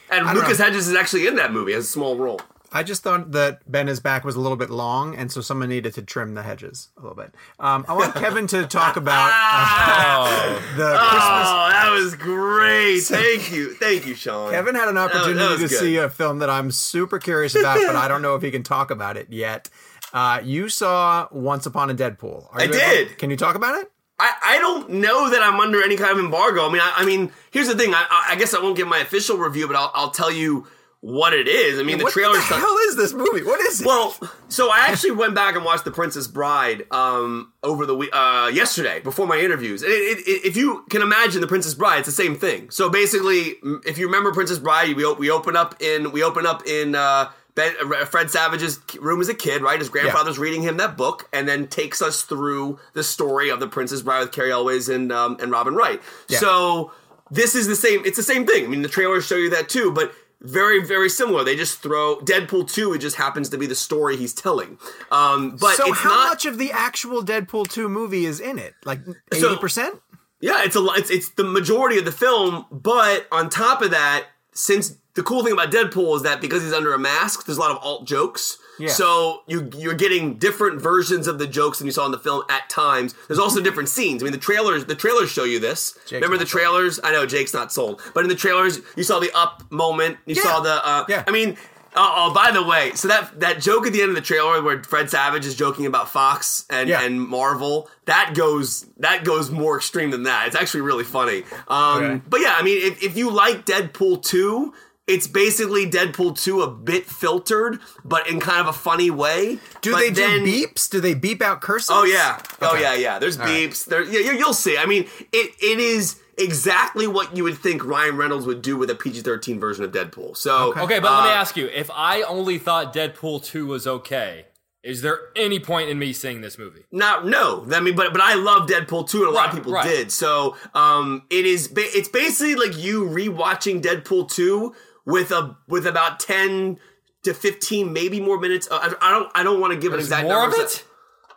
And Lucas know. Hedges is actually in that movie, has a small role. I just thought that Ben is back was a little bit long, and so someone needed to trim the hedges a little bit. Um, I want Kevin to talk about (laughs) uh, the Christmas. Oh, that was great. Thank you. Thank you, Sean. Kevin had an that opportunity was to good. see a film that I'm super curious about, but I don't know if he can talk about it yet. Uh, you saw Once Upon a Deadpool. Are I able- did. Can you talk about it? I, I don't know that I'm under any kind of embargo. I mean, I, I mean, here's the thing. I, I- I guess I won't give my official review, but I'll, I'll tell you what it is. I mean, the trailer. what the hell is this movie? What is it? Well, so I actually went back and watched The Princess Bride um, over the week uh, yesterday before my interviews. And it, it, it- if you can imagine The Princess Bride, it's the same thing. So basically, if you remember Princess Bride, we, we open up in we open up in uh, ben, Fred Savage's room as a kid, right? His grandfather's reading him that book, and then takes us through the story of The Princess Bride with Cary Elwes and um, and Robin Wright. So this is the same. It's the same thing. I mean, the trailers show you that too, but very very similar. They just throw Deadpool two. It just happens to be the story he's telling. Um, but so how not. much of the actual Deadpool 2 movie is in it? Like So- 80%? Yeah, it's a it's it's the majority of the film, but on top of that, since the cool thing about Deadpool is that because he's under a mask, there's a lot of alt jokes. Yeah. So you you're getting different versions of the jokes than you saw in the film at times. There's also different scenes. I mean, the trailers the trailers show you this. Remember the not sold. trailers? I know Jake's not sold, but in the trailers you saw the up moment. You Yeah. saw the uh, Yeah. I mean. Oh, oh, by the way, so that that joke at the end of the trailer where Fred Savage is joking about Fox and, Yeah. and Marvel, that goes that goes more extreme than that. It's actually really funny. Um, Okay. But yeah, I mean, if, if you like Deadpool two, it's basically Deadpool two a bit filtered, but in kind of a funny way. Do But they do beeps? Do they beep out curses? Oh yeah, oh Okay. yeah, yeah. There's All right. beeps. There, yeah, you- you'll see. I mean, it it is exactly what you would think Ryan Reynolds would do with a PG-13 version of Deadpool. So Okay, but let me uh, ask you: If I only thought Deadpool two was okay, is there any point in me seeing this movie? Not no. I mean, but but I love Deadpool too, and a lot of people right. did. So um, it is. Ba- it's basically like you rewatching Deadpool two with a with about ten to fifteen, maybe more minutes. Uh, I, I don't. I don't want to give an exact More of it?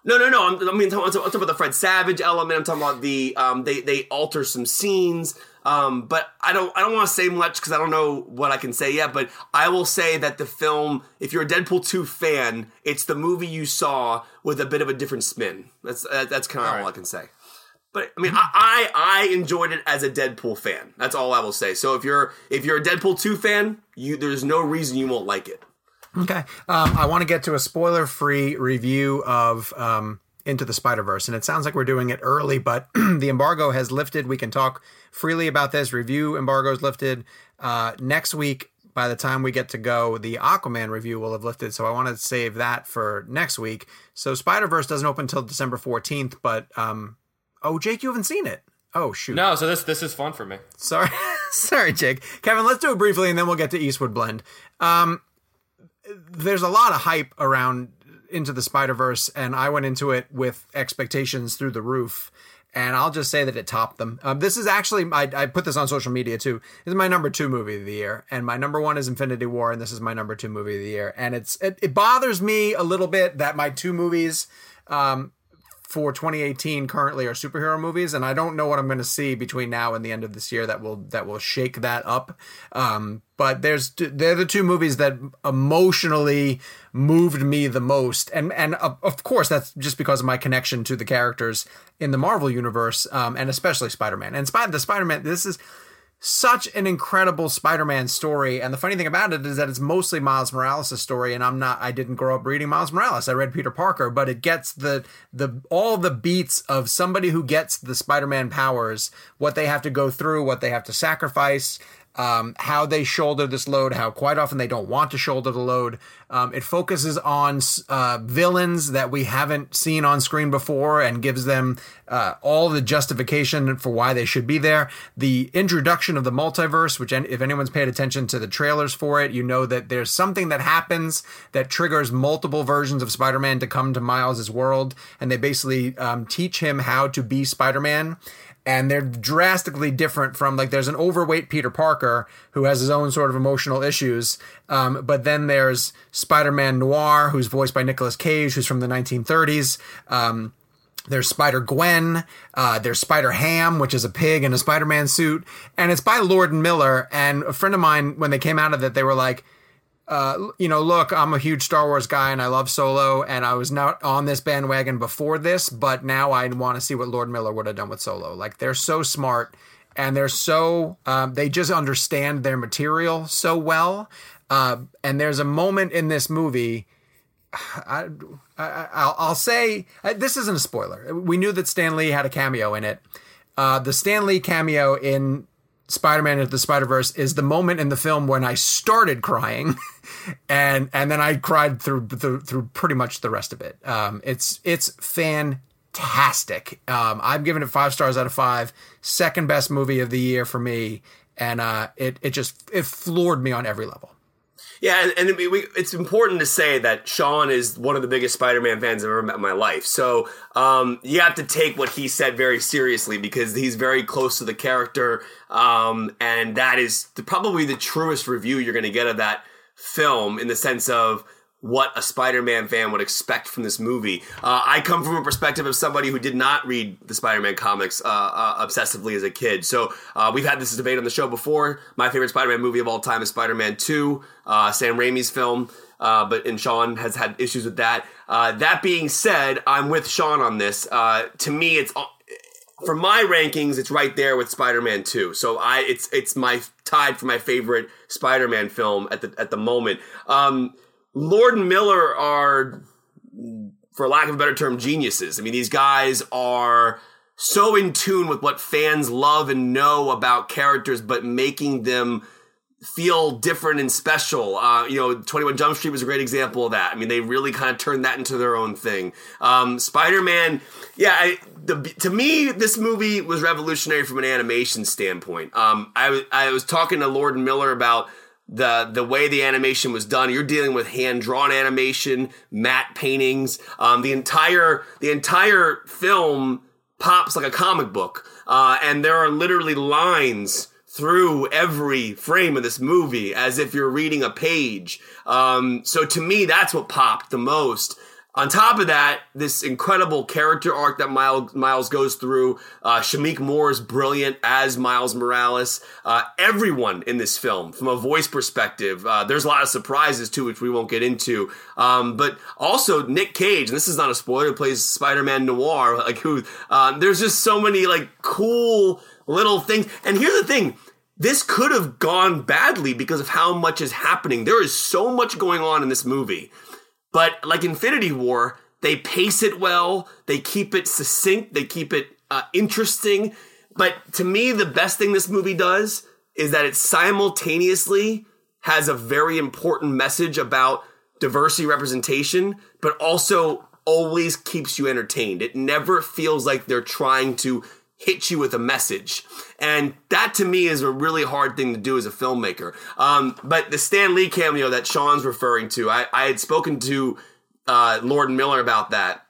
No, no, no. I'm, I mean, I'm talking, I'm talking about the Fred Savage element. I'm talking about the um, they they alter some scenes. Um, but I don't I don't want to say much because I don't know what I can say yet. But I will say that the film, if you're a Deadpool two fan, it's the movie you saw with a bit of a different spin. That's uh, that's kind of all, right. I can say. But I mean, I, I I enjoyed it as a Deadpool fan. That's all I will say. So if you're if you're a Deadpool two fan, you there's no reason you won't like it. Okay. Um, I want to get to a spoiler free review of um, Into the Spider Verse. And it sounds like we're doing it early, but (clears throat) the embargo has lifted. We can talk freely about this. Review embargo is lifted. Uh, next week, by the time we get to go, the Aquaman review will have lifted. So I want to save that for next week. So Spider Verse doesn't open until December 14th, but um, oh, Jake, you haven't seen it. Oh, shoot. No, so this this is fun for me. Sorry, (laughs) sorry, Jake. Kevin, let's do it briefly, and then we'll get to Eastwood Blend. Um, there's a lot of hype around into the Spider Verse, and I went into it with expectations through the roof. And I'll just say that it topped them. Um, this is actually, I, I put this on social media too. This is my number two movie of the year, and my number one is Infinity War, and this is my number two movie of the year. And it's it, it bothers me a little bit that my two movies um, for 2018 currently are superhero movies, and I don't know what I'm going to see between now and the end of this year that will that will shake that up. Um, but there's they're the two movies that emotionally moved me the most, and and of, of course that's just because of my connection to the characters in the Marvel universe, um, and especially Spider-Man. And Spider the Spider-Man, this is such an incredible Spider-Man story. And the funny thing about it is that it's mostly Miles Morales' story. And I'm not, I didn't grow up reading Miles Morales. I read Peter Parker, but it gets the, the, all the beats of somebody who gets the Spider-Man powers, what they have to go through, what they have to sacrifice. Um, how they shoulder this load, how quite often they don't want to shoulder the load. Um, it focuses on uh, villains that we haven't seen on screen before and gives them uh, all the justification for why they should be there. The introduction of the multiverse, which, if anyone's paid attention to the trailers for it, you know that there's something that happens that triggers multiple versions of Spider Man to come to Miles' world, and they basically um, teach him how to be Spider Man and they're drastically different from like there's an overweight Peter Parker who has his own sort of emotional issues, um, but then there's Spider-Man Noir who's voiced by Nicolas Cage who's from the 1930s. Um, there's Spider Gwen. Uh, there's Spider Ham, which is a pig in a Spider Man suit, and it's by Lord and Miller. And a friend of mine, when they came out of it, they were like, uh, you know, look, I'm a huge Star Wars guy and I love Solo, and I was not on this bandwagon before this, but now I want to see what Lord Miller would have done with Solo. Like, they're so smart and they're so, um, they just understand their material so well. Uh, and there's a moment in this movie. (sighs) I, I, I'll, I'll say uh, this isn't a spoiler. We knew that Stan Lee had a cameo in it. Uh, the Stan Lee cameo in Spider-Man into the Spider-Verse is the moment in the film when I started crying, (laughs) and and then I cried through through, through pretty much the rest of it. Um, it's it's fantastic. Um, I'm giving it five stars out of five. Second best movie of the year for me, and uh, it it just it floored me on every level. Yeah, and, and we, it's important to say that Sean is one of the biggest Spider-Man fans I've ever met in my life. So um, you have to take what he said very seriously because he's very close to the character, um, and that is the, probably the truest review you're going to get of that film in the sense of what a Spider-Man fan would expect from this movie. Uh, I come from a perspective of somebody who did not read the Spider-Man comics uh, uh, obsessively as a kid. So uh, we've had this debate on the show before. My favorite Spider-Man movie of all time is Spider-Man 2, uh, Sam Raimi's film. Uh, but and Sean has had issues with that. that being said, I'm with Sean on this. to me, it's for my rankings, it's right there with Spider-Man 2. So I, it's it's my tied for my favorite Spider-Man film at the at the moment. Um, Lord and Miller are, for lack of a better term, geniuses. I mean, these guys are so in tune with what fans love and know about characters, but making them feel different and special. Uh, you know, 21 Jump Street was a great example of that. I mean, they really kind of turned that into their own thing. Um, Spider-Man, yeah, I, the, to me, this movie was revolutionary from an animation standpoint. Um, I, I was talking to Lord and Miller about the the way the animation was done. You're dealing with hand drawn animation, matte paintings. Um, the entire the entire film pops like a comic book, uh, and there are literally lines through every frame of this movie as if you're reading a page. Um, so to me, that's what popped the most. On top of that, this incredible character arc that Miles, Miles goes through. Uh, Shameik Moore is brilliant as Miles Morales. Uh, everyone in this film, from a voice perspective, uh, there's a lot of surprises too, which we won't get into. Um, but also Nick Cage, and this is not a spoiler, plays Spider-Man Noir. Like who? Um, there's just so many like cool little things. And here's the thing. This could have gone badly because of how much is happening. There is so much going on in this movie but like Infinity War, they pace it well. They keep it succinct. They keep it uh, interesting. But to me, the best thing this movie does is that it simultaneously has a very important message about diversity representation, but also always keeps you entertained. It never feels like they're trying to hit you with a message. And that to me is a really hard thing to do as a filmmaker. Um, but the Stan Lee cameo that Sean's referring to, I, I had spoken to uh, Lord Miller about that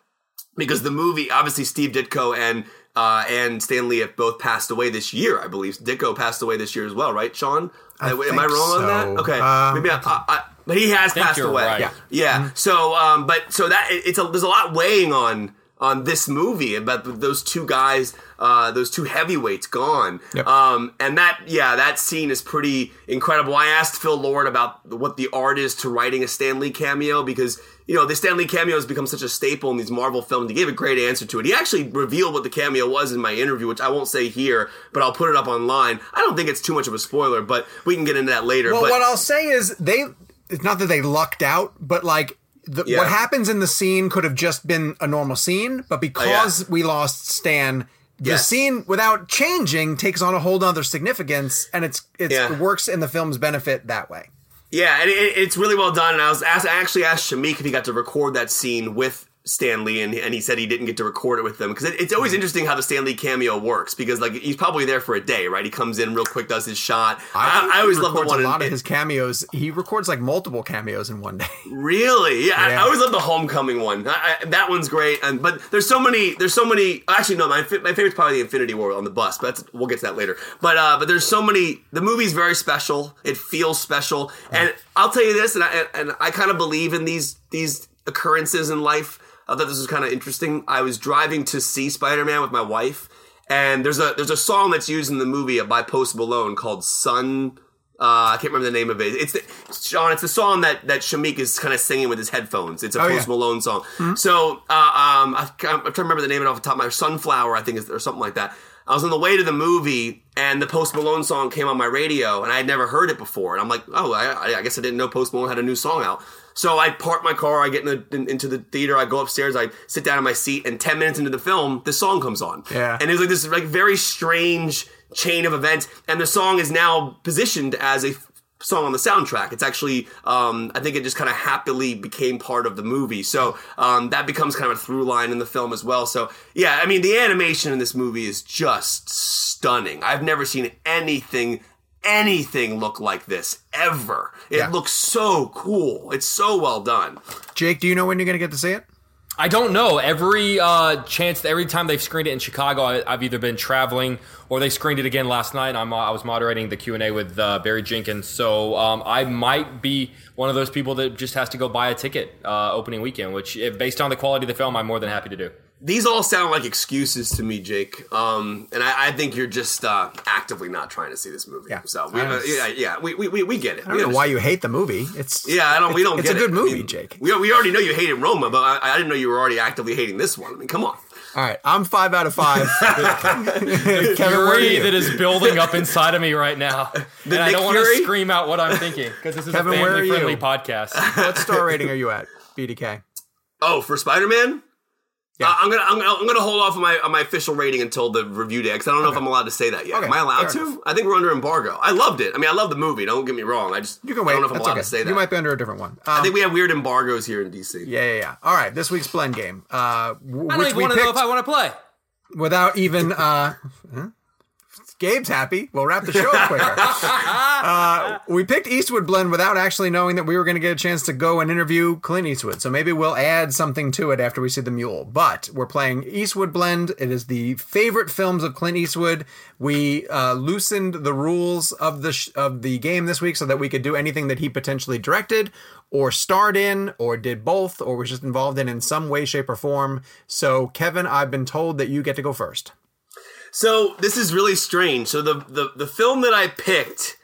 because the movie, obviously, Steve Ditko and uh, and Stan Lee have both passed away this year, I believe. Ditko passed away this year as well, right, Sean? I Am I think wrong on that? Okay, Um, maybe I, I, I, but he has think passed you're away. right. Yeah, yeah. Mm-hmm. So, um, but so that it- it's a there's a lot weighing on on this movie about those two guys, uh, those two heavyweights gone. Yep. Um, and that yeah, that scene is pretty incredible. I asked Phil Lord about what the art is to writing a Stan Lee cameo because you know the Stan Lee cameo has become such a staple in these Marvel films. He gave a great answer to it. He actually revealed what the cameo was in my interview, which I won't say here, but I'll put it up online. I don't think it's too much of a spoiler, but we can get into that later. Well, but what I'll say is they. It's not that they lucked out, but like the, Yeah. what happens in the scene could have just been a normal scene, but because we lost Stan. The Yes. scene, without changing, takes on a whole other significance, and it's, it's Yeah. it works in the film's benefit that way. Yeah, and it, it's really well done. And I was asked, I actually asked Shameik if he got to record that scene with Stan Lee, and, and he said he didn't get to record it with them because it, it's always interesting how the Stan Lee cameo works because like he's probably there for a day, right? He comes in real quick, does his shot. I, I, always love the one. a in- lot of his cameos. He records like multiple cameos in one day. (laughs) Really? Yeah, I, Yeah. I always love the homecoming one. I, I, that one's great. And but there's so many. There's so many. Actually, no. My my favorite's probably the Infinity War on the bus. But that's, we'll get to that later. But uh, but there's so many. The movie's very special. It feels special. And I'll tell you this, and I and I kind of believe in these these occurrences in life. I thought this was kind of interesting. I was driving to see Spider Man with my wife, and there's a there's a song that's used in the movie by Post Malone called "Sun." Uh, I can't remember the name of it. It's the, Sean. It's the song that that Shameik is kind of singing with his headphones. It's a Oh, Post yeah. Malone song. So uh, um, I, I'm trying to remember the name of it off the top of my Sunflower, I think, is or something like that. I was on the way to the movie, and the Post Malone song came on my radio, and I had never heard it before. And I'm like, oh, I, I guess I didn't know Post Malone had a new song out. So I park my car, I get in the, in, into the theater, I go upstairs, I sit down in my seat, and 10 minutes into the film, this song comes on. Yeah. And it's like this like very strange chain of events, and the song is now positioned as a f- song on the soundtrack. It's actually, um, I think it just kind of happily became part of the movie. So um, that becomes kind of a through line in the film as well. So yeah, I mean, the animation in this movie is just stunning. I've never seen anything. Anything look like this ever? It Yeah. looks so cool. It's so well done. Jake, do you know when you're going to get to see it? I don't know. Every uh, chance, every time they've screened it in Chicago, I, I've either been traveling or they screened it again last night. I'm, uh, I was moderating the Q and A with uh, Barry Jenkins, so um, I might be one of those people that just has to go buy a ticket uh, opening weekend. Which, if, based on the quality of the film, I'm more than happy to do. These all sound like excuses to me, Jake. Um, and I, I think you're just uh, actively not trying to see this movie. Yeah. So we, uh, yeah, yeah, we, we, we, we get it. I don't know why you hate the movie. It's Yeah, I don't. We don't. It's get a good it. movie, I mean, Jake. We, we already know you hated Roma, but I, I didn't know you were already actively hating this one. I mean, come on. All right, I'm five out of five. (laughs) Kevin, where Fury that is building up inside of me right now, (laughs) and I don't want to scream out what I'm thinking because this is Kevin, a where family-friendly podcast. what star rating are you at? BDK. Oh, for Spider Man. Yeah. Uh, I'm gonna I'm, gonna I'm gonna hold off on my on my official rating until the review day because I don't know if I'm allowed to say that yet. Okay, Am I allowed fair to? enough. I think we're under embargo. I loved it. I mean, I love the movie. Don't get me wrong. I just You can wait. I don't know if I'm That's allowed okay. to say that. You might be under a different one. Um, I think we have weird embargoes here in DC. yeah, yeah, yeah. All right, this week's blend game, uh, w- I don't which even we want to know if I want to play. without even uh, huh? Gabe's happy. We'll wrap the show up quicker. (laughs) uh, we picked Eastwood Blend without actually knowing that we were going to get a chance to go and interview Clint Eastwood. So maybe we'll add something to it after we see the mule. But we're playing Eastwood Blend. It is the favorite films of Clint Eastwood. We uh, loosened the rules of the sh- of the game this week so that we could do anything that he potentially directed or starred in or did both or was just involved in in some way, shape, or form. So Kevin, I've been told that you get to go first. So this is really strange. So the, the the film that I picked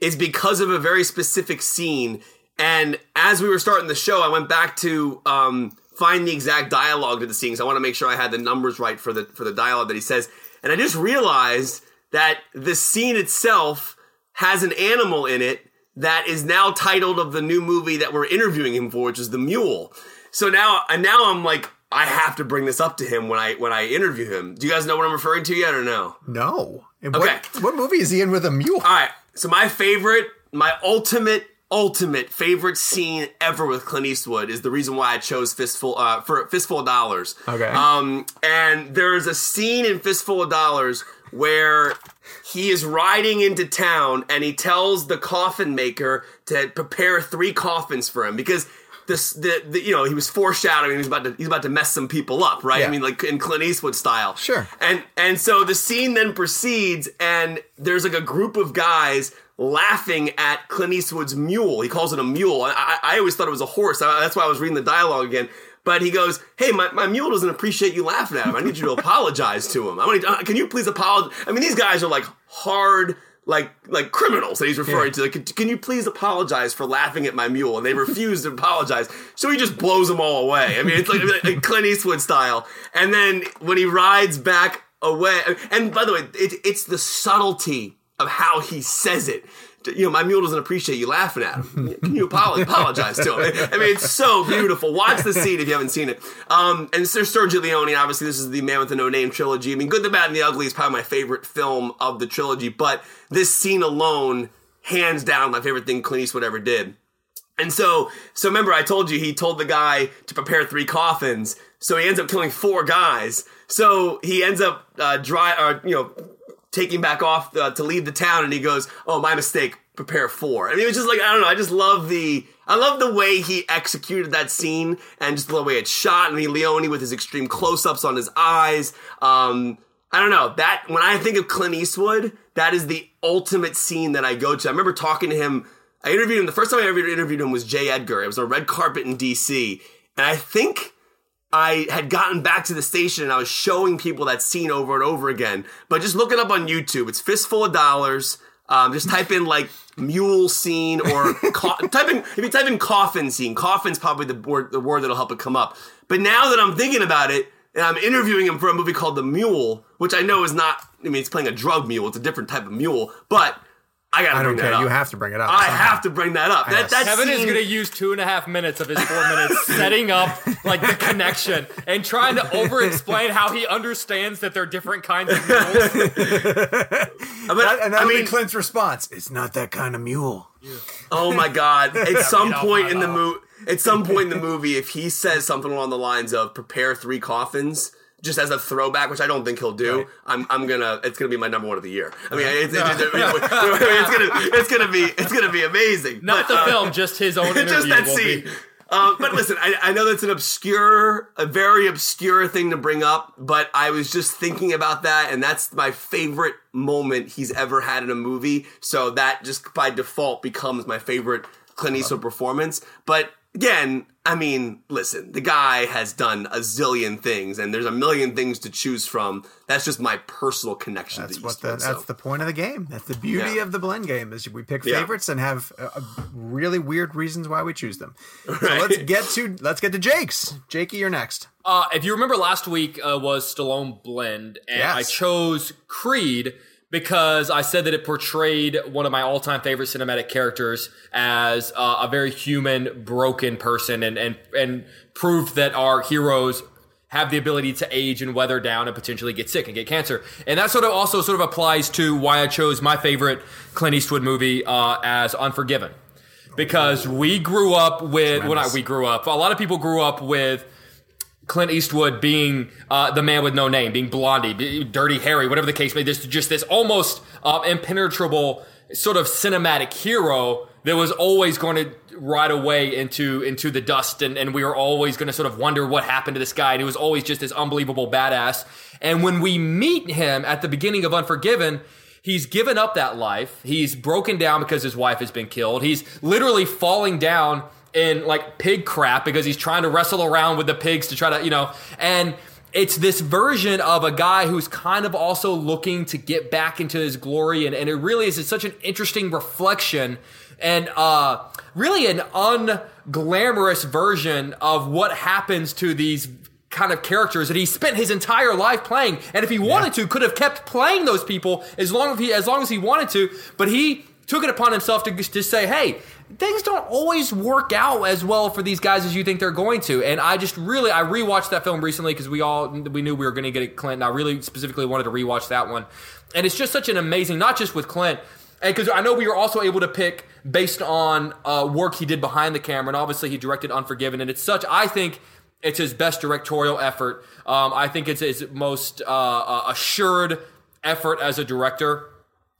is because of a very specific scene. And as we were starting the show, I went back to um, find the exact dialogue to the scenes. I want to make sure I had the numbers right for the for the dialogue that he says. And I just realized that the scene itself has an animal in it that is now titled of the new movie that we're interviewing him for, which is the Mule. So now, and now I'm like, I have to bring this up to him when I when I interview him. Do you guys know what I'm referring to yet, or no? No. And Okay. What, what movie is he in with a mule? All right. So my favorite, my ultimate, ultimate favorite scene ever with Clint Eastwood is the reason why I chose Fistful uh, for Fistful of Dollars. Okay. Um, and there's a scene in Fistful of Dollars where he is riding into town and he tells the coffin maker to prepare three coffins for him because. This, the, the, you know, he was foreshadowing. He's about to, he's about to mess some people up, right? Yeah. I mean, like in Clint Eastwood style. Sure. And and so the scene then proceeds, and there's like a group of guys laughing at Clint Eastwood's mule. He calls it a mule. I, I, I always thought it was a horse. I- that's why I was reading the dialogue again. But he goes, "Hey, my, my mule doesn't appreciate you laughing at him. I need you to (laughs) apologize to him. I want uh, can you please apologize? I mean, these guys are like hard." Like like criminals that he's referring to. Like, can, can you please apologize for laughing at my mule? And they refuse to apologize. So he just blows them all away. I mean, it's like, like Clint Eastwood style. And then when he rides back away, and by the way, it, it's the subtlety of how he says it. You know, my mule doesn't appreciate you laughing at him. Can you apologize to him? I mean, it's so beautiful. Watch the scene if you haven't seen it. Um, and Sir Sergio Leone, obviously, this is the Man with the No Name trilogy. I mean, Good, the Bad, and the Ugly is probably my favorite film of the trilogy, but this scene alone, hands down, my favorite thing Clint Eastwood ever did. And so, so remember, I told you he told the guy to prepare three coffins. So he ends up killing four guys. So he ends up uh, dry, or you know, taking back off uh, to leave the town, and he goes, "Oh, my mistake. Prepare four. And it was just like I don't know. I just love the I love the way he executed that scene, and just the way it's shot. And the Leone with his extreme close-ups on his eyes. Um, I don't know that when I think of Clint Eastwood, that is the ultimate scene that I go to. I remember talking to him. I interviewed him. The first time I ever interviewed him was J. Edgar. It was on red carpet in D.C. And I think I had gotten back to the station and I was showing people that scene over and over again. But just look it up on YouTube. It's Fistful of Dollars. Um, just type in like mule scene or (laughs) co- type in if you type in coffin scene. Coffin's probably the word the word that'll help it come up. But now that I'm thinking about it, and I'm interviewing him for a movie called The Mule, which I know is not. I mean, it's playing a drug mule. It's a different type of mule, but I gotta I bring don't that care. up. You have to bring it up. I somehow. have to bring that up. That, that Kevin is going to use two and a half minutes of his four minutes (laughs) setting up like the connection and trying to over-explain how he understands that they're different kinds of mules. (laughs) But, That- and that'll I mean, be Clint's response. It's not that kind of mule. Oh my god! (laughs) At some point in the movie, at some point in the movie, if he says something along the lines of "prepare three coffins," just as a throwback, which I don't think he'll do, Right. I'm, I'm gonna, it's gonna be my number one of the year. I mean, it's, it's, (laughs) it's, gonna, it's gonna be, it's gonna be amazing. Not But, the uh, film, just his own (laughs) interview just that scene. be. Um, but listen, I, I know that's an obscure, a very obscure thing to bring up, but I was just thinking about that, and that's my favorite moment he's ever had in a movie. So that just by default becomes my favorite Clint Eastwood performance. But again, I mean, listen, the guy has done a zillion things, and there's a million things to choose from. That's just my personal connection That's to what the, that's so. the point of the game. That's the beauty Yeah. of the blend game is we pick Yeah. favorites and have uh, uh, really weird reasons why we choose them. (laughs) So let's get to let's get to Jake's. Jakey, you're next. Uh, if you remember last week uh, was Stallone Blend, and Yes. I chose Creed because I said that it portrayed one of my all-time favorite cinematic characters as uh, a very human, broken person, and and and proved that our heroes have the ability to age and weather down and potentially get sick and get cancer. And that sort of also sort of applies to why I chose my favorite Clint Eastwood movie uh, as Unforgiven. Because we grew up with, well, not we grew up, a lot of people grew up with Clint Eastwood being uh, the man with no name, being Blondie, Dirty Harry, whatever the case may be. There's just this almost uh, impenetrable sort of cinematic hero that was always going to ride away into into the dust, and, and we were always going to sort of wonder what happened to this guy, and he was always just this unbelievable badass. And when we meet him at the beginning of Unforgiven, he's given up that life. He's broken down because his wife has been killed. He's literally falling down in like pig crap because he's trying to wrestle around with the pigs to try to, you know, and it's this version of a guy who's kind of also looking to get back into his glory and, and it really is it's such an interesting reflection and uh, really an unglamorous version of what happens to these kind of characters that he spent his entire life playing and if he wanted yeah. to could have kept playing those people as long as he as long as he wanted to but he took it upon himself to, to say hey things don't always work out as well for these guys as you think they're going to. And I just really I rewatched that film recently because we all we knew we were going to get it Clint. And I really specifically wanted to rewatch that one. And it's just such an amazing, not just with Clint, because I know we were also able to pick based on uh, work he did behind the camera, and obviously he directed Unforgiven, and it's such I think it's his best directorial effort. Um, I think it's his most uh, uh assured effort as a director.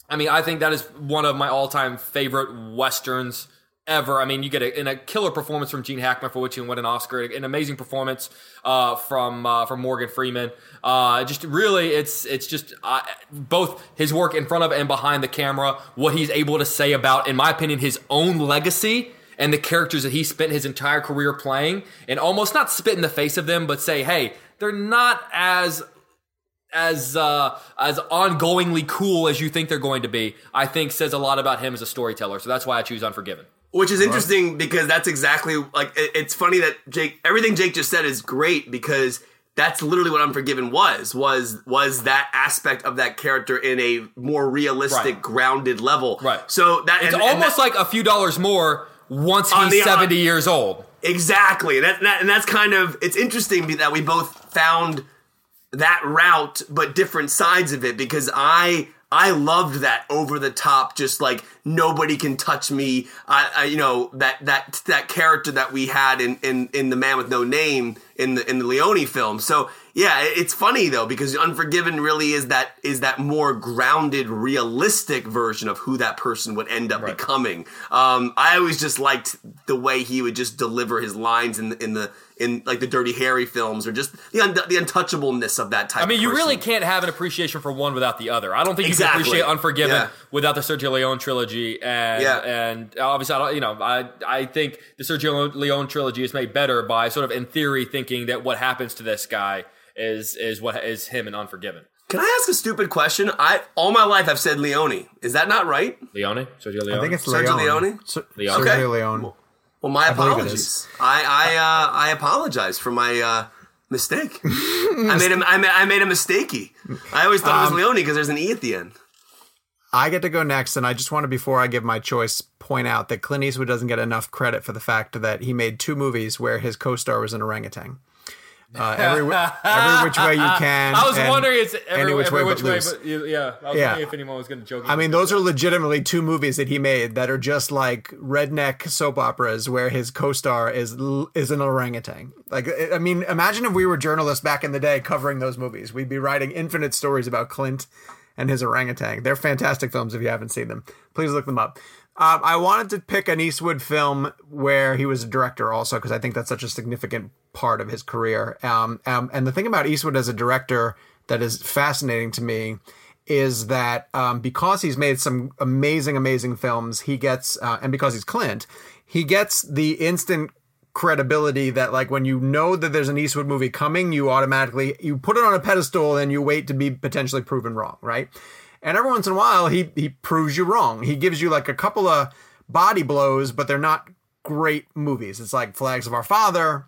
I mean, I think that is one of my all-time favorite westerns ever. I mean, you get a, in a killer performance from Gene Hackman for which he won an Oscar, an amazing performance uh, from uh, from Morgan Freeman. Uh, just really, it's it's just uh, both his work in front of and behind the camera, what he's able to say about, in my opinion, his own legacy and the characters that he spent his entire career playing, and almost not spit in the face of them, but say, hey, they're not as as uh, as ongoingly cool as you think they're going to be, I think says a lot about him as a storyteller. So that's why I choose Unforgiven. Which is interesting because that's exactly like it's funny that Jake everything Jake just said is great because that's literally what Unforgiven was was was that aspect of that character in a more realistic, right. grounded level. Right. So that it's and, almost and that, like a few dollars more once he's the, seventy years old. Exactly. That, that and that's kind of it's interesting that we both found that route, but different sides of it because I I loved that over the top, just like nobody can touch me. I, I, you know that that that character that we had in in in the Man with No Name in the in the Leone film. So yeah, it's funny though because Unforgiven really is that is that more grounded, realistic version of who that person would end up right. becoming. Um, I always just liked the way he would just deliver his lines in the, in the in like the Dirty Harry films or just the un- the untouchableness of that type. I mean, you really can't have an appreciation for one without the other. I don't think exactly. you can appreciate Unforgiven yeah. without the Sergio Leone trilogy, and yeah. and obviously, I don't, you know, I I think the Sergio Leone trilogy is made better by sort of in theory thinking that what happens to this guy is is what is him in Unforgiven. Can I ask a stupid question? I all my life I've said Leone. Is that not right? Leone, Sergio Leone. I think it's Sergio Leone. Leone. Leone. Okay. Sergio Leone. Well, my apologies. I I uh, I apologize for my uh, mistake. (laughs) I made him. I made, I made a mistakey. I always thought it was um, Leone because there's an e at the end. I get to go next, and I just want to, before I give my choice, point out that Clint Eastwood doesn't get enough credit for the fact that he made two movies where his co-star was an orangutan. Uh, every every which way you (laughs) can. I was wondering it's every, any which every way which but way, but yeah. I was yeah. wondering if anyone was going to joke. I mean, those are legitimately two movies that he made that are just like redneck soap operas where his co-star is is an orangutan. Like, I mean, imagine if we were journalists back in the day covering those movies. We'd be writing infinite stories about Clint and his orangutan. They're fantastic films. If you haven't seen them, please look them up. Um, I wanted to pick an Eastwood film where he was a director also because I think that's such a significant part of his career. Um, um, and the thing about Eastwood as a director that is fascinating to me is that um, because he's made some amazing, amazing films, he gets, uh, and because he's Clint, he gets the instant credibility that like when you know that there's an Eastwood movie coming, you automatically you put it on a pedestal and you wait to be potentially proven wrong, right? And every once in a while, he he proves you wrong. He gives you like a couple of body blows, but they're not great movies. It's like Flags of Our Father,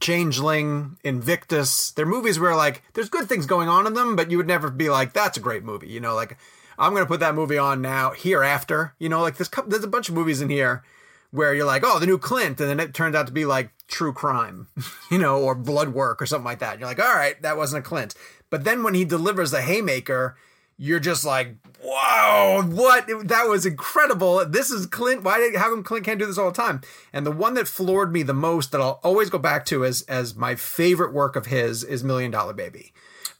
Changeling, Invictus. They're movies where like there's good things going on in them, but you would never be like, that's a great movie. You know, like I'm gonna put that movie on now, hereafter. You know, like there's there's a bunch of movies in here where you're like, oh, the new Clint, and then it turns out to be like true crime, (laughs) you know, or blood work or something like that. You're like, all right, that wasn't a Clint. But then when he delivers the haymaker you're just like, whoa, what? That was incredible. This is Clint. Why did how come Clint can't do this all the time? And the one that floored me the most that I'll always go back to as as my favorite work of his is Million Dollar Baby.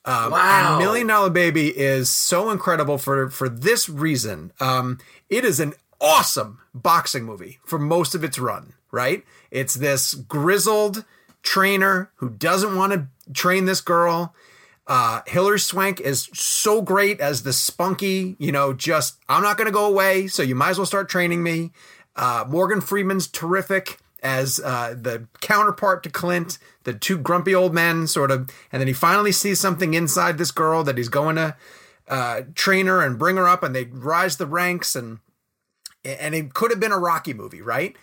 Um, Wow. and Million Dollar Baby is so incredible for for this reason. Um, it is an awesome boxing movie for most of its run. Right? It's this grizzled trainer who doesn't want to train this girl. Uh, Hilary Swank is so great as the spunky, you know, just I'm not going to go away, so you might as well start training me. Uh, Morgan Freeman's terrific as uh, the counterpart to Clint, the two grumpy old men, sort of, and then he finally sees something inside this girl that he's going to uh, train her and bring her up, and they rise the ranks, and and it could have been a Rocky movie, right?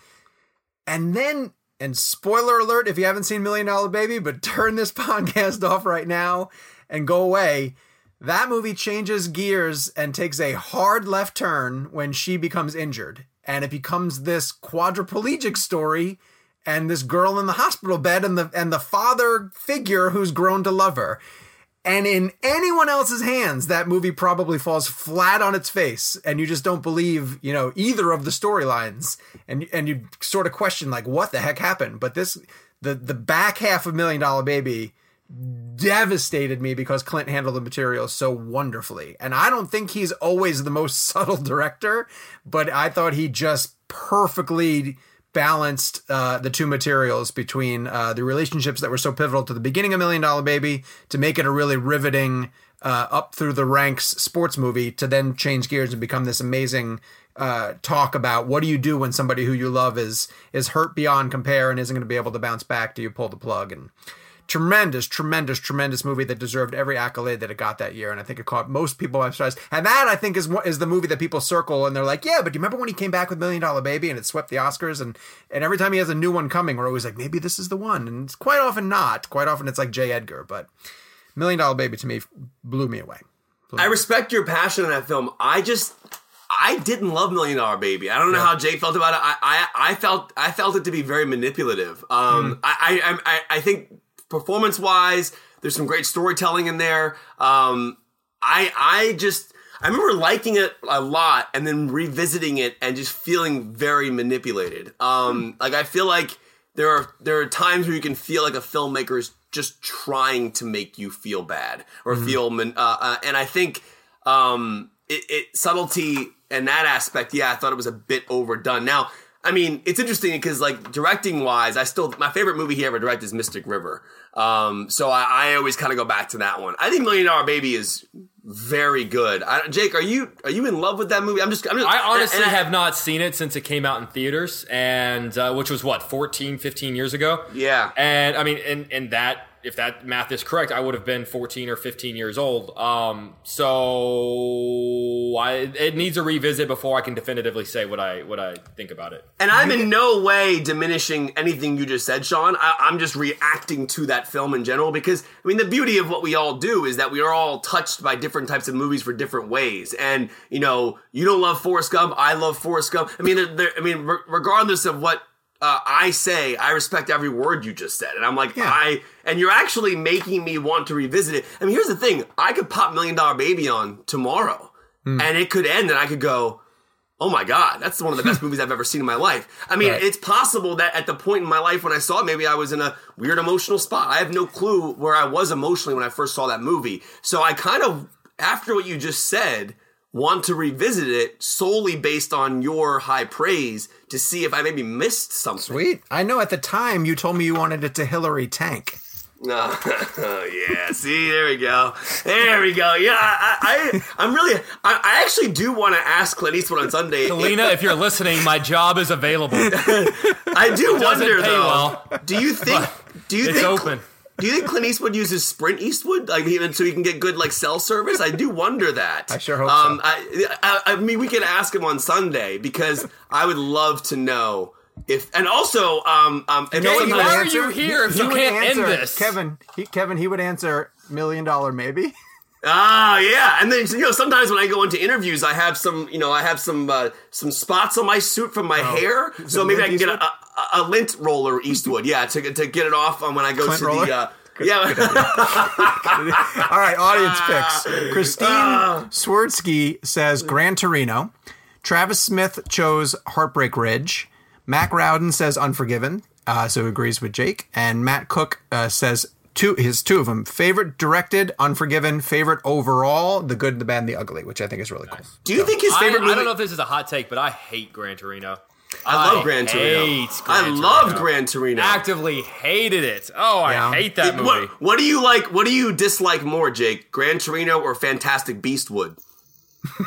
And then, and spoiler alert if you haven't seen Million Dollar Baby, but (laughs) turn this podcast off right now and go away. That movie changes gears and takes a hard left turn when she becomes injured. And it becomes this quadriplegic story and this girl in the hospital bed and the and the father figure who's grown to love her. And in anyone else's hands, that movie probably falls flat on its face, and you just don't believe, you know, either of the storylines, and and you sort of question like, what the heck happened? But this, the the back half of Million Dollar Baby, devastated me because Clint handled the material so wonderfully, and I don't think he's always the most (laughs) subtle director, but I thought he just perfectly balanced uh, the two materials between uh, the relationships that were so pivotal to the beginning of Million Dollar Baby to make it a really riveting uh, up through the ranks sports movie to then change gears and become this amazing uh, talk about what do you do when somebody who you love is is hurt beyond compare and isn't going to be able to bounce back? Do you pull the plug? And tremendous, tremendous, tremendous movie that deserved every accolade that it got that year, and I think it caught most people by surprise. And that I think is is the movie that people circle and they're like, yeah, but do you remember when he came back with Million Dollar Baby and it swept the Oscars? And and every time he has a new one coming, we're always like, maybe this is the one, and it's quite often not. Quite often it's like J. Edgar, but Million Dollar Baby to me blew me away. I respect your passion in that film. I just I didn't love Million Dollar Baby. I don't know how Jay felt about it. I, I I felt I felt it to be very manipulative. Um, I, I I I think performance wise, there's some great storytelling in there. Um, I I just I remember liking it a lot and then revisiting it and just feeling very manipulated. Um, like I feel like there are there are times where you can feel like a filmmaker is just trying to make you feel bad or feel man, uh, uh, and I think um, it, it subtlety and that aspect. Yeah, I thought it was a bit overdone. Now. I mean, it's interesting because, like, directing wise, I still my favorite movie he ever directed is Mystic River. Um, so I, I always kind of go back to that one. I think Million Dollar Baby is very good. I, Jake, are you are you in love with that movie? I'm just, I'm just I honestly and I- have not seen it since it came out in theaters, and uh, which was what 14, 15 years ago. Yeah. and I mean, and and that if that math is correct, I would have been fourteen or fifteen years old. Um, so I it needs a revisit before I can definitively say what I what I think about it. And I'm in no way diminishing anything you just said, Sean. I, I'm just reacting to that film in general because, I mean, the beauty of what we all do is that we are all touched by different types of movies for different ways. And, you know, you don't love Forrest Gump, I love Forrest Gump. I mean, there- there, I mean, re- regardless of what uh, I say, I respect every word you just said. And I'm like, Yeah. I, and you're actually making me want to revisit it. I mean, here's the thing I could pop Million Dollar Baby on tomorrow and it could end and I could go, oh my god that's one of the best (laughs) movies i've ever seen in my life i mean Right. it's possible that at the point in my life when i saw it maybe i was in a weird emotional spot i have no clue where i was emotionally when i first saw that movie so i kind of after what you just said want to revisit it solely based on your high praise to see if i maybe missed something Sweet. I know at the time you told me you wanted it to Hillary tank. (laughs) Oh yeah, see, there we go, there we go. Yeah, I, I, I'm really, I, I actually do want to ask Clint Eastwood on Sunday. Lena, if you're listening, my job is available. (laughs) I do Doesn't wonder pay though. well. Do you think? Do you It's think? open. Do you think Clint Eastwood uses Sprint Eastwood, like even so he can get good like cell service? I do wonder that. I sure hope um, so. I, I, I mean, we can ask him on Sunday because I would love to know if, and also, um, um, if know what sometimes- you Why are you here if you would can't end answer, this? Kevin? He, Kevin, he would answer million dollar maybe. (laughs) Ah, yeah, and then you know sometimes when I go into interviews, I have some, you know, I have some uh, some spots on my suit from my hair, so maybe I can get a, a, a lint roller Eastwood, yeah, to to get it off on when I go Clint to roller? the. Uh, Yeah. (laughs) All right, audience picks. Christine Ah. Swerdsky says Gran Torino. Travis Smith chose Heartbreak Ridge. Mac Rowden says Unforgiven, uh, so agrees with Jake. And Matt Cook uh, says two his two of them favorite directed Unforgiven, favorite overall The Good, the Bad, and the Ugly, which I think is really cool. Do you think his I, favorite I movie? don't know if this is a hot take, but I hate Gran Torino. I love I Gran Torino. hate I Gran love Torino. Gran Torino. Actively hated it. Oh, I Yeah. hate that It- movie. what, what do you like? What do you dislike more, Jake? Gran Torino or Fantastic Beastwood? (laughs)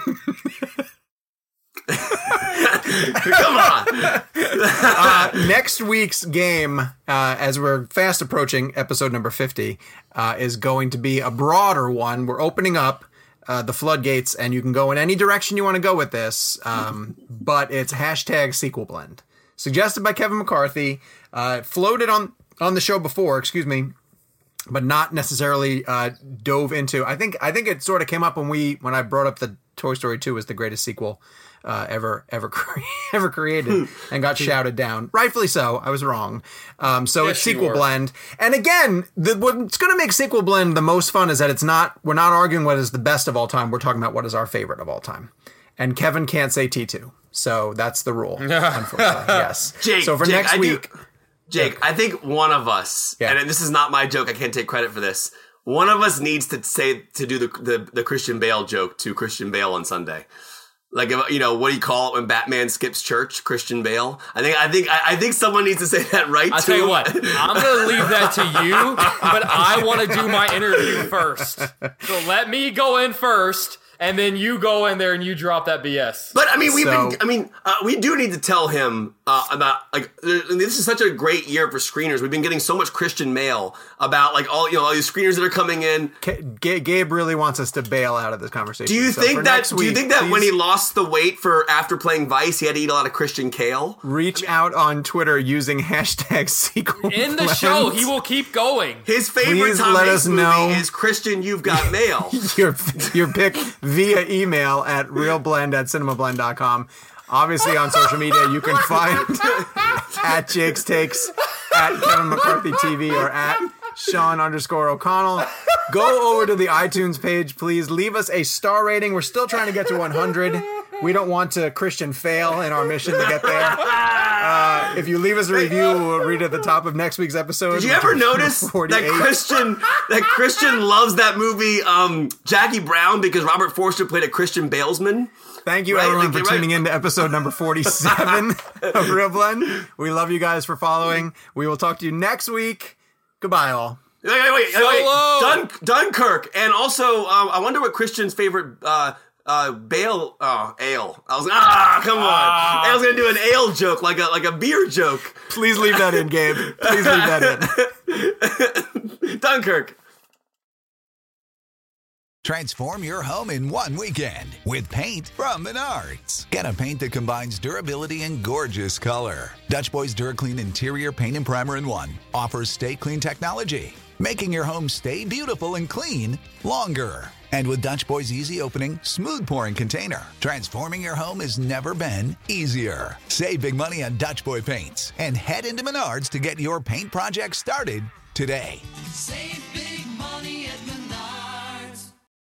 (laughs) Come on. (laughs) Uh, next week's game, uh, as we're fast approaching episode number 50, uh, is going to be a broader one. We're opening up uh, the floodgates, and you can go in any direction you want to go with this, um, but it's hashtag sequel blend. Suggested by Kevin McCarthy, uh, floated on, on the show before, excuse me, but not necessarily uh, dove into. I think I think it sort of came up when we when I brought up the Toy Story 2 as the greatest sequel uh, ever ever (laughs) cre- ever created and got (laughs) shouted down. Rightfully so. I was wrong. Um, so Yes, it's sequel blend. And again, the, what's going to make sequel blend the most fun is that it's not we're not arguing what is the best of all time. We're talking about what is our favorite of all time. And Kevin can't say T2. So that's the rule. (laughs) unfortunately. Yes. Jake, so for Jake, next I do- week, Jake, I think one of us, Yeah. and this is not my joke. I can't take credit for this. One of us needs to say to do the the, the Christian Bale joke to Christian Bale on Sunday. Like you know, what do you call it when Batman skips church? Christian Bale. I think I think I, think someone needs to say that right. I tell you what, I'm gonna leave that to you, but I want to do my interview first. So let me go in first, and then you go in there and you drop that BS. But I mean, we've So- been. I mean, uh, we do need to tell him uh, about like this is such a great year for screeners. We've been getting so much Christian mail about like all you know all these screeners that are coming in. K- Ga- Gabe really wants us to bail out of this conversation. Do you So for think that? next do you think that when he lost the weight for after playing Vice, he had to eat a lot of Christian kale? reach out on Twitter using (laughs) hashtag sequel In the blend. show, he will keep going. His favorite Please Tom let Hanks us movie know. is Christian. You've got mail. (laughs) your your pick via email at reelblend at cinemablend.com. Obviously on social media you can (laughs) find (laughs) at Jake's Takes, at Kevin McCarthy TV, or at Sean underscore O'Connell. Go over to the iTunes page, please. Leave us a star rating. We're still trying to get to 100. We don't want to Christian fail in our mission to get there. Uh, if you leave us a review, we'll read it at the top of next week's episode. Did you ever notice that Christian that Christian loves that movie um, Jackie Brown because Robert Forster played a Christian Balesman? Thank you, Right, everyone, like, for you're right. tuning in to episode number 47 (laughs) of ReelBlend. We love you guys for following. We will talk to you next week. Goodbye, all. Wait, wait, wait, wait. Dun- Dunkirk, and also um, I wonder what Christian's favorite uh, uh, Bale oh, ale. I was ah, come on. I was gonna do an ale joke, like a like a beer joke. Please leave that in, Gabe. Please leave that in. (laughs) Dunkirk. Transform your home in one weekend with paint from Menards. Get a paint that combines durability and gorgeous color. Dutch Boys DuraClean Interior Paint and Primer in One offers stay clean technology, making your home stay beautiful and clean longer. And with Dutch Boy's easy opening, smooth pouring container, transforming your home has never been easier. Save big money on Dutch Boy paints and head into Menards to get your paint project started today. Save